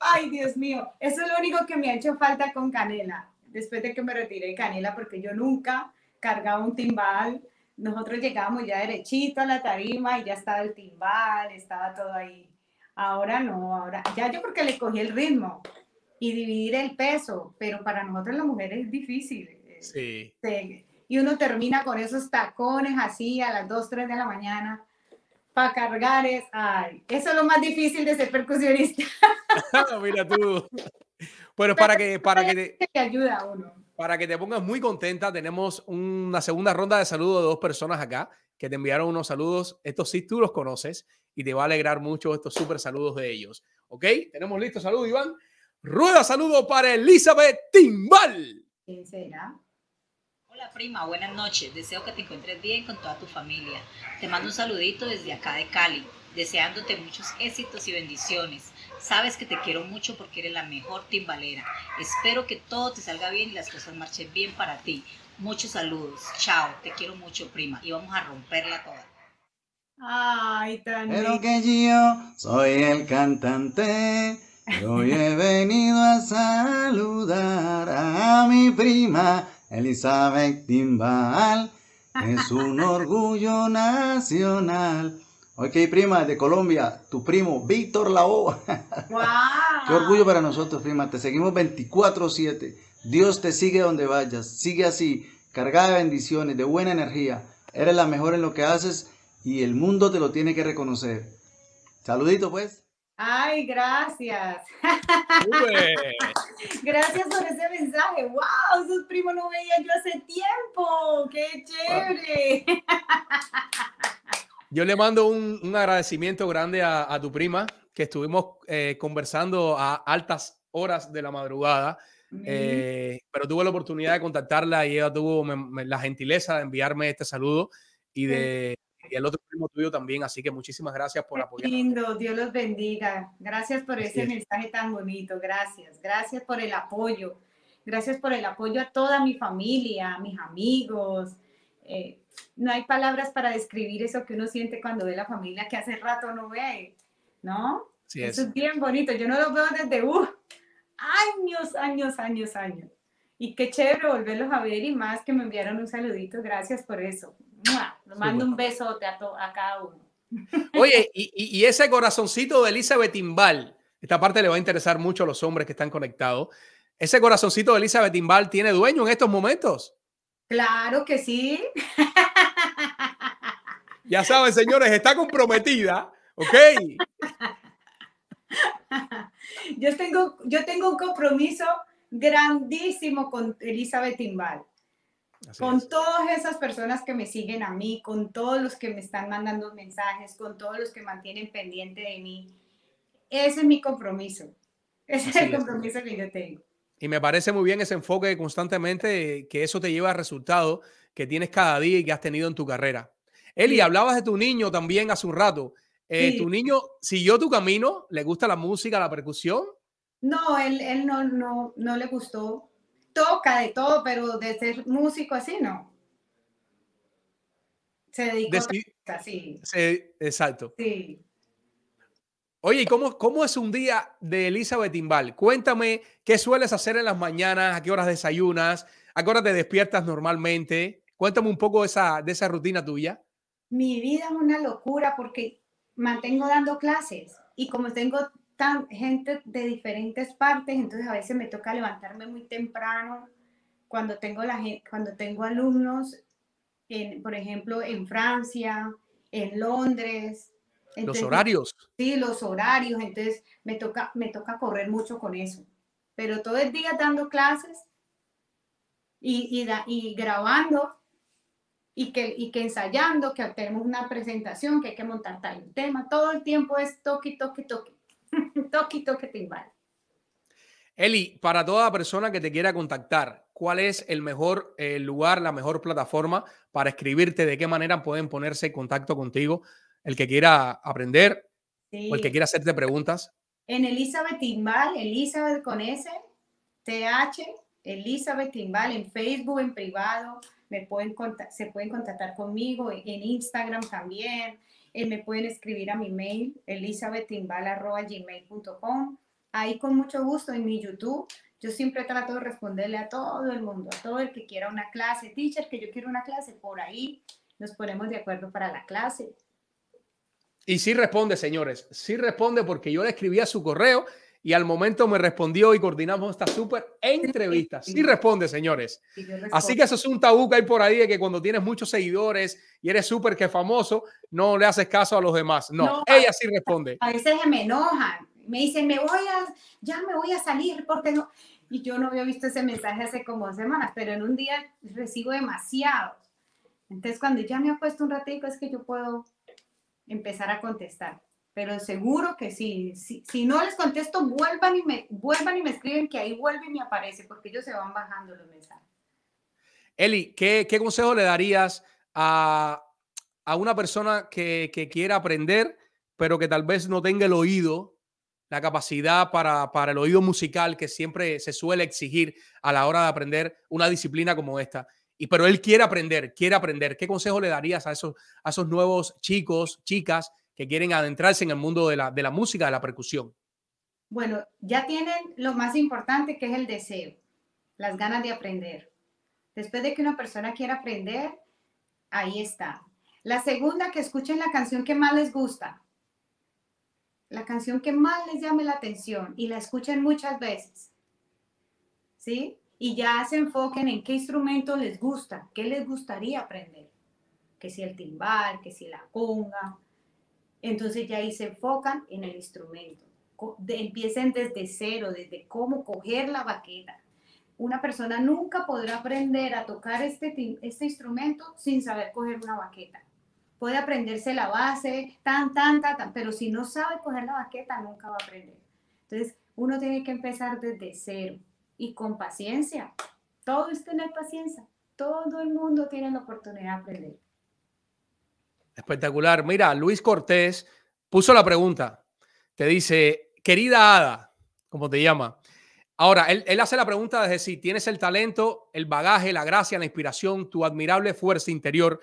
Ay, Dios mío, eso es lo único que me ha hecho falta con Canela, después de que me retiré de Canela, porque yo nunca cargaba un timbal. Nosotros llegábamos ya derechito a la tarima y ya estaba el timbal, estaba todo ahí. Ahora no, ahora ya yo porque le cogí el ritmo y dividir el peso, pero para nosotros las mujeres es difícil. Sí. y uno termina con esos tacones así a las 2, 3 de la mañana para cargar es, ay, eso es lo más difícil de ser percusionista. (laughs) Mira tú. (laughs) Bueno, para que, para que te, ayuda a uno. Para que te pongas muy contenta, tenemos una segunda ronda de saludos de dos personas acá que te enviaron unos saludos. Estos sí tú los conoces y te va a alegrar mucho estos súper saludos de ellos. ¿Ok? Tenemos listo. Saludos, Iván. Rueda saludo para Elizabeth Timbal. ¿Quién será? Hola prima, buenas noches. Deseo que te encuentres bien con toda tu familia. Te mando un saludito desde acá de Cali, deseándote muchos éxitos y bendiciones. Sabes que te quiero mucho porque eres la mejor timbalera. Espero que todo te salga bien y las cosas marchen bien para ti. Muchos saludos. Chao, te quiero mucho prima y vamos a romperla toda. Ay, tan Pero que yo soy el cantante. Hoy he venido a saludar a mi prima Elizabeth Timbal es un orgullo nacional. Ok, prima, de Colombia, tu primo, Víctor Lao. Wow. (laughs) Qué orgullo para nosotros, prima. Te seguimos 24-7. Dios te sigue donde vayas. Sigue así, cargada de bendiciones, de buena energía. Eres la mejor en lo que haces y el mundo te lo tiene que reconocer. Saludito, pues. Ay, gracias. (laughs) gracias por ese mensaje. ¡Wow! Sus primos no veía yo hace tiempo. ¡Qué chévere! Yo le mando un, agradecimiento grande a, tu prima, que estuvimos eh, conversando a altas horas de la madrugada. Eh, pero tuve la oportunidad de contactarla y ella tuvo la gentileza de enviarme este saludo y de, y el otro primo tuyo también. Así que muchísimas gracias por apoyar. Lindo, Dios los bendiga. Gracias por ese mensaje tan bonito. Gracias, gracias por el apoyo. Gracias por el apoyo a toda mi familia, a mis amigos. Eh, no hay palabras para describir eso que uno siente cuando ve la familia que hace rato no ve, ¿no? eso es. bien bonito. Yo no lo veo desde uh, años, años, años, años. Y qué chévere volverlos a ver y más que me enviaron un saludito. Gracias por eso. Mando un besote a, a, cada uno. (laughs) Oye, y, y, ese corazoncito de Elizabeth Timbal, esta parte le va a interesar mucho a los hombres que están conectados. Ese corazoncito de Elizabeth Timbal tiene dueño en estos momentos. Claro que sí. (laughs) Ya saben, señores, está comprometida, ¿ok? (laughs) Yo tengo, yo tengo un compromiso grandísimo con Elizabeth Timbal con todas esas personas que me siguen a mí, con todos los que me están mandando mensajes, con todos los que mantienen pendiente de mí. Ese es mi compromiso. Ese es el compromiso que yo tengo. Y me parece muy bien ese enfoque constantemente, que eso te lleva a resultados que tienes cada día y que has tenido en tu carrera. Eli, hablabas de tu niño también hace un rato. Eh, ¿Tu niño siguió tu camino? ¿Le gusta la música, la percusión? No, él, él no, no, no le gustó. Toca de todo, pero de ser músico así, no. Se dedicó a sí. Exacto. Sí. Oye, ¿cómo, ¿cómo es un día de Elizabeth Imbal? Cuéntame qué sueles hacer en las mañanas, a qué horas desayunas, a qué horas te despiertas normalmente. Cuéntame un poco esa, de esa rutina tuya. Mi vida es una locura porque mantengo dando clases y como tengo tan, gente de diferentes partes, entonces a veces me toca levantarme muy temprano cuando tengo, la, cuando tengo alumnos, en, por ejemplo, en Francia, en Londres, los horarios. Sí, los horarios. Entonces me toca, me toca correr mucho con eso. Pero todo el día dando clases y, y, grabando y que, y que ensayando, que tenemos una presentación, que hay que montar tal tema. Todo el tiempo es toque, toque, toque. Toque, toque, timbal. Eli, para toda persona que te quiera contactar, ¿cuál es el mejor eh, lugar, la mejor plataforma para escribirte? ¿De qué manera pueden ponerse en contacto contigo? el que quiera aprender o el que quiera hacerte preguntas. En Elizabeth Timbal, Elizabeth con S, TH, Elizabeth Timbal en Facebook, en privado, me pueden se pueden contactar conmigo, en Instagram también, eh, me pueden escribir a mi mail, elizabethtimbal.gmail.com. Ahí con mucho gusto en mi YouTube, yo siempre trato de responderle a todo el mundo, a todo el que quiera una clase, teacher, que yo quiero una clase, por ahí nos ponemos de acuerdo para la clase. Y sí responde, señores, sí responde porque yo le escribí a su correo y al momento me respondió y coordinamos esta súper entrevista. Sí responde, señores. Así que eso es un tabú que hay por ahí de que cuando tienes muchos seguidores y eres súper que famoso, no le haces caso a los demás. No, ella sí responde. A veces me enojan. Me dicen, me voy a, ya me voy a salir porque no. Y yo no había visto ese mensaje hace como semanas, pero en un día recibo demasiados. Entonces, cuando ya me ha puesto un ratito, es que yo puedo empezar a contestar. Pero seguro que sí. Si, no les contesto, vuelvan y, me, vuelvan y me escriben que ahí vuelve y aparece, porque ellos se van bajando los mensajes. Eli, ¿qué, qué consejo le darías a, a una persona que, que, quiera aprender, pero que tal vez no tenga el oído, la capacidad para, para el oído musical que siempre se suele exigir a la hora de aprender una disciplina como esta? Y pero él quiere aprender, quiere aprender. ¿Qué consejo le darías a esos, a esos nuevos chicos, chicas que quieren adentrarse en el mundo de la, de la música, de la percusión? Bueno, ya tienen lo más importante que es el deseo, las ganas de aprender. Después de que una persona quiera aprender, ahí está. La segunda, que escuchen la canción que más les gusta. La canción que más les llame la atención y la escuchen muchas veces. ¿Sí? y ya se enfoquen en qué instrumento les gusta, qué les gustaría aprender, que si el timbal, que si la conga. Entonces ya ahí se enfocan en el instrumento. empiecen desde cero, desde cómo coger la baqueta. Una persona nunca podrá aprender a tocar este, este instrumento sin saber coger una baqueta. Puede aprenderse la base, tan, tan, tan, tan, pero si no sabe coger la baqueta, nunca va a aprender. Entonces, uno tiene que empezar desde cero y con paciencia. Todo es tener paciencia. Todo el mundo tiene la oportunidad de aprender. Espectacular. Mira, Luis Cortés puso la pregunta. Te dice, querida Ada, como te llama. Ahora, él, él, hace la pregunta desde si tienes el talento, el bagaje, la gracia, la inspiración, tu admirable fuerza interior.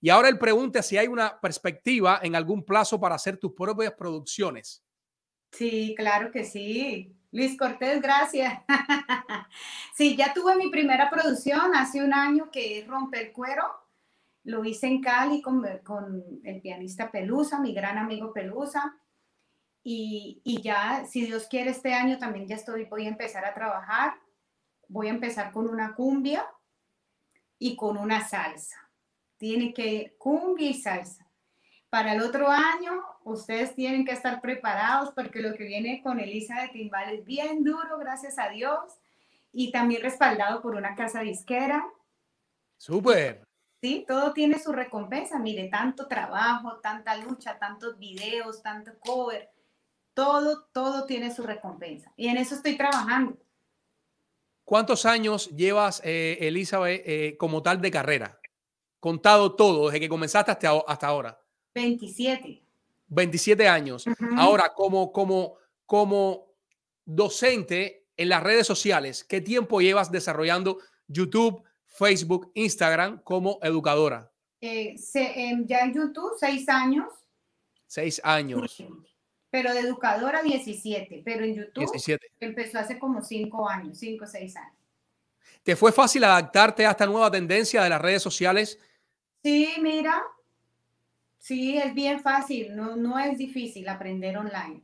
Y ahora él pregunta si hay una perspectiva en algún plazo para hacer tus propias producciones. Sí, claro que sí. Luis Cortés, gracias. (laughs) sí, ya tuve mi primera producción hace un año que es Romper Cuero. Lo hice en Cali con, el pianista Pelusa, mi gran amigo Pelusa. Y, y, ya, si Dios quiere, este año también ya estoy, voy a empezar a trabajar. Voy a empezar con una cumbia y con una salsa. Tiene que cumbia y salsa. Para el otro año ustedes tienen que estar preparados porque lo que viene con Elisa de Timbal es bien duro, gracias a Dios, y también respaldado por una casa disquera. Súper. Sí, todo tiene su recompensa. Mire, tanto trabajo, tanta lucha, tantos videos, tanto cover, todo, todo tiene su recompensa. Y en eso estoy trabajando. ¿Cuántos años llevas, eh, Elizabeth, eh, como tal de carrera? Contado todo, desde que comenzaste hasta, hasta ahora. 27. 27 años. Ahora, como, como, como docente en las redes sociales, ¿qué tiempo llevas desarrollando YouTube, Facebook, Instagram como educadora? Eh, ya en YouTube, seis años. Seis años. Pero de educadora, 17. Pero en YouTube 17. empezó hace como cinco años, cinco o seis años. ¿Te fue fácil adaptarte a esta nueva tendencia de las redes sociales? Sí, mira, Sí, es bien fácil, no, no es difícil aprender online.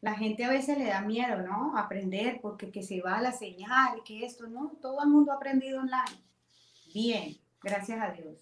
La gente a veces le da miedo, ¿no? Aprender porque que se va la señal, que esto, ¿no? Todo el mundo ha aprendido online. Bien, gracias a Dios.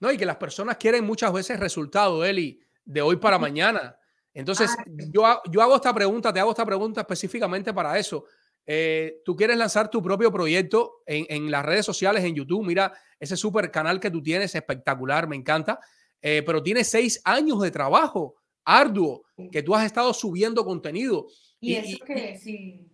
No, y que las personas quieren muchas veces resultados, Eli, de hoy para mañana. Entonces, ah, yo, yo hago esta pregunta, te hago esta pregunta específicamente para eso. Eh, tú quieres lanzar tu propio proyecto en, en las redes sociales, en YouTube. Mira, ese super canal que tú tienes, espectacular, me encanta. Eh, pero tiene seis años de trabajo arduo que tú has estado subiendo contenido. Y, eso que sí.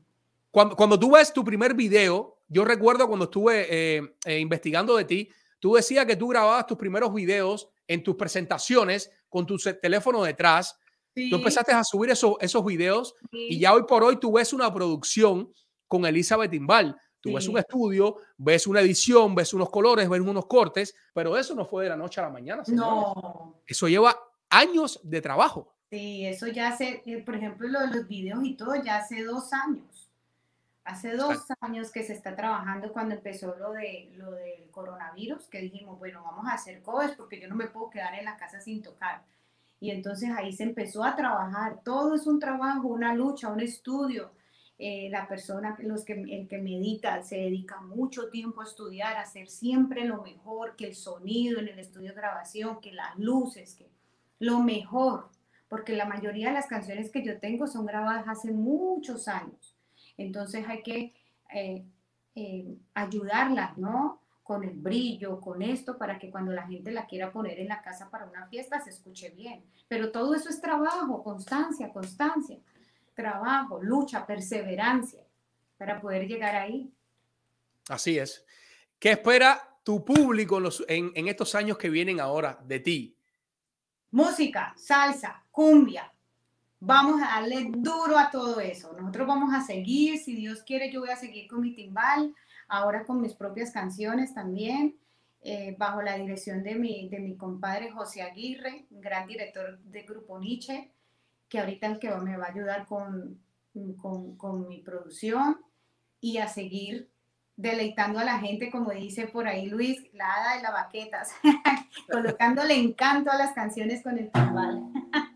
Cuando, cuando tú ves tu primer video, yo recuerdo cuando estuve eh, eh, investigando de ti, tú decías que tú grababas tus primeros videos en tus presentaciones con tu teléfono detrás. Tú empezaste a subir esos, esos videos y ya hoy por hoy tú ves una producción con Elizabeth Timbal. Tú ves un estudio, ves una edición, ves unos colores, ves unos cortes, pero eso no fue de la noche a la mañana. No. Eso lleva años de trabajo. Sí, eso ya hace, eh, por ejemplo, lo de los videos y todo, ya hace dos años. Hace dos años que se está trabajando cuando empezó lo, de, lo del coronavirus, que dijimos, bueno, vamos a hacer cosas porque yo no me puedo quedar en la casa sin tocar. Y entonces ahí se empezó a trabajar. Todo es un trabajo, una lucha, un estudio eh, la persona, los que, el que medita, se dedica mucho tiempo a estudiar, a hacer siempre lo mejor, que el sonido en el estudio de grabación, que las luces, que lo mejor, porque la mayoría de las canciones que yo tengo son grabadas hace muchos años. Entonces hay que eh, eh, ayudarlas, ¿no? Con el brillo, con esto, para que cuando la gente la quiera poner en la casa para una fiesta se escuche bien. Pero todo eso es trabajo, constancia, constancia trabajo, lucha, perseverancia para poder llegar ahí. Así es. ¿Qué espera tu público en, en estos años que vienen ahora de ti? Música, salsa, cumbia. Vamos a darle duro a todo eso. Nosotros vamos a seguir, si Dios quiere, yo voy a seguir con mi timbal, ahora con mis propias canciones también. Eh, bajo la dirección de mi, de mi compadre José Aguirre, gran director de Grupo Nietzsche que ahorita el que me va a ayudar con, con, mi producción y a seguir deleitando a la gente, como dice por ahí Luis, la hada de las baquetas, (laughs) colocándole encanto a las canciones con el timbal. (laughs)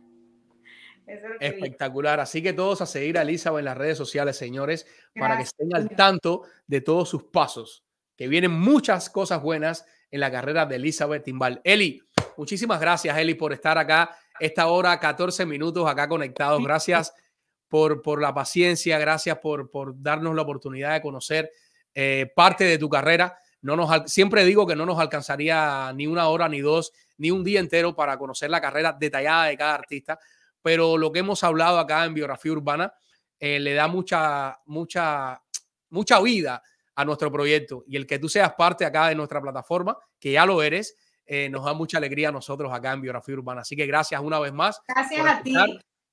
Espectacular. Así que todos a seguir a Elizabeth en las redes sociales, señores, para que estén al tanto de todos sus pasos, que vienen muchas cosas buenas en la carrera de Elizabeth Timbal. Eli, muchísimas gracias, Eli, por estar acá esta hora, 14 minutos acá conectados. Gracias por, por la paciencia, gracias por, por darnos la oportunidad de conocer eh, parte de tu carrera. No nos, siempre digo que no nos alcanzaría ni una hora, ni dos, ni un día entero para conocer la carrera detallada de cada artista, pero lo que hemos hablado acá en Biografía Urbana eh, le da mucha, mucha, mucha vida a nuestro proyecto y el que tú seas parte acá de nuestra plataforma, que ya lo eres, eh, nos da mucha alegría a nosotros acá en Biografía Urbana. Así que gracias una vez más. Gracias a ti.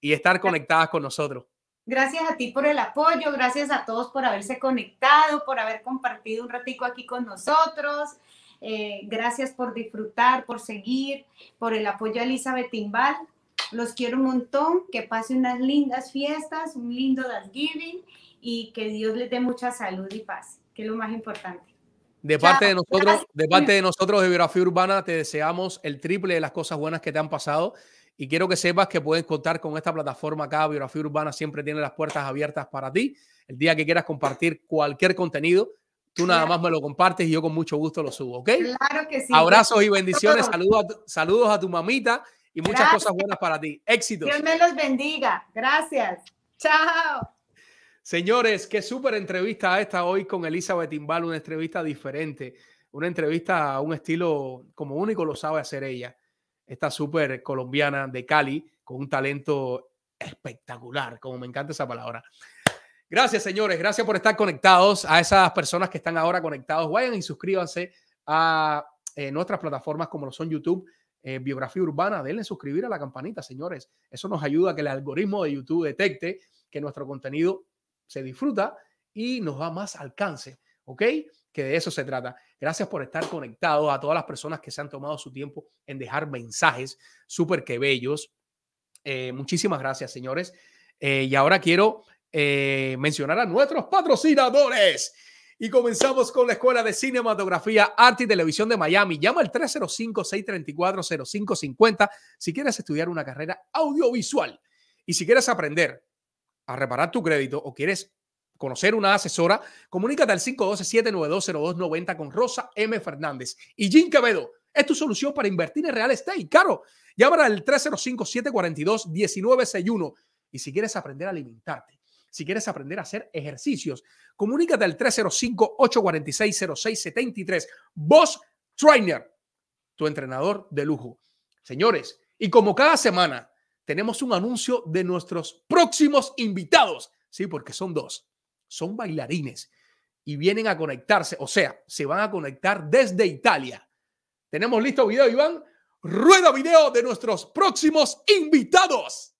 Y estar conectadas con nosotros. Gracias a ti por el apoyo, gracias a todos por haberse conectado, por haber compartido un ratico aquí con nosotros. Eh, gracias por disfrutar, por seguir, por el apoyo a Elizabeth Timbal. Los quiero un montón, que pase unas lindas fiestas, un lindo Thanksgiving y que Dios les dé mucha salud y paz, que es lo más importante. De parte de nosotros, de parte de nosotros de Biografía Urbana, te deseamos el triple de las cosas buenas que te han pasado. Y quiero que sepas que puedes contar con esta plataforma acá. Biografía Urbana siempre tiene las puertas abiertas para ti. El día que quieras compartir cualquier contenido, tú nada más me lo compartes y yo con mucho gusto lo subo, ¿ok? Claro que sí. Abrazos y bendiciones. Saludos a, tu, saludos a tu mamita y muchas cosas buenas para ti. Éxitos. Dios me los bendiga. Gracias. Chao. Señores, qué súper entrevista esta hoy con Elizabeth Timbal, una entrevista diferente, una entrevista a un estilo como único lo sabe hacer ella, esta súper colombiana de Cali, con un talento espectacular, como me encanta esa palabra. Gracias, señores. Gracias por estar conectados. A esas personas que están ahora conectados, vayan y suscríbanse a eh, nuestras plataformas como lo son YouTube, eh, Biografía Urbana. Denle suscribir a la campanita, señores. Eso nos ayuda a que el algoritmo de YouTube detecte que nuestro contenido se disfruta y nos da más alcance. ¿Ok? Que de eso se trata. Gracias por estar conectados a todas las personas que se han tomado su tiempo en dejar mensajes súper que bellos. Eh, muchísimas gracias, señores. y ahora quiero eh, mencionar a nuestros patrocinadores. Y comenzamos con la Escuela de Cinematografía, Arte y Televisión de Miami. Llama al 305-634-0550 si quieres estudiar una carrera audiovisual. Y si quieres aprender a reparar tu crédito o quieres conocer una asesora, comunícate al 512-792-0290 con Rosa M. Fernández. Y Jim Quevedo es tu solución para invertir en real estate. Caro, llama al 305-742-1961. Y si quieres aprender a alimentarte si quieres aprender a hacer ejercicios, comunícate al 305-846-0673. Boss Trainer, tu entrenador de lujo. Señores, y como cada semana, tenemos un anuncio de nuestros próximos invitados. Sí, porque son dos. Son bailarines y vienen a conectarse, o sea, se van a conectar desde Italia. ¿Tenemos listo video, Iván? Rueda video de nuestros próximos invitados.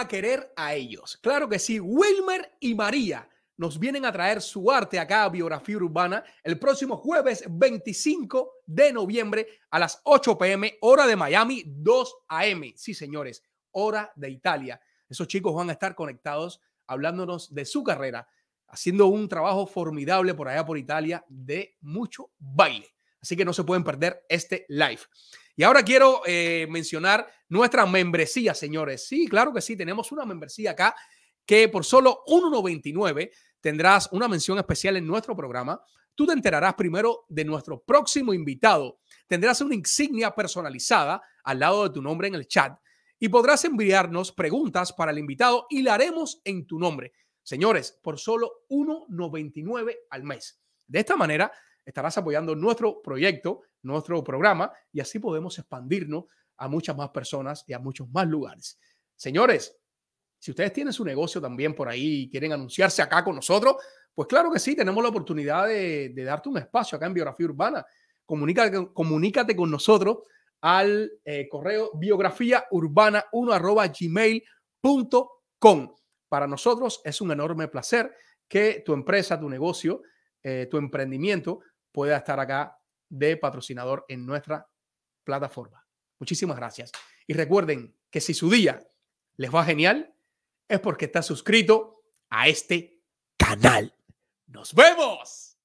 A querer a ellos. Claro que sí, Wilmer y María nos vienen a traer su arte acá a Biografía Urbana el próximo jueves 25 de noviembre a las 8 pm, hora de Miami, 2 am. Sí, señores, hora de Italia. Esos chicos van a estar conectados hablándonos de su carrera, haciendo un trabajo formidable por allá por Italia de mucho baile. Así que no se pueden perder este live. Y ahora quiero eh, mencionar nuestra membresía, señores. Sí, claro que sí, tenemos una membresía acá que por solo 1.99 tendrás una mención especial en nuestro programa. Tú te enterarás primero de nuestro próximo invitado. Tendrás una insignia personalizada al lado de tu nombre en el chat y podrás enviarnos preguntas para el invitado y la haremos en tu nombre. Señores, por solo 1.99 al mes. De esta manera estarás apoyando nuestro proyecto nuestro programa y así podemos expandirnos a muchas más personas y a muchos más lugares. Señores, si ustedes tienen su negocio también por ahí y quieren anunciarse acá con nosotros, pues claro que sí, tenemos la oportunidad de, darte un espacio acá en Biografía Urbana. Comunícate, comunícate con nosotros al eh, correo biografía urbana 1 arroba gmail.com. Para nosotros es un enorme placer que tu empresa, tu negocio, eh, tu emprendimiento pueda estar acá de patrocinador en nuestra plataforma. Muchísimas gracias. Y recuerden que si su día les va genial, es porque está suscrito a este canal. ¡Nos vemos!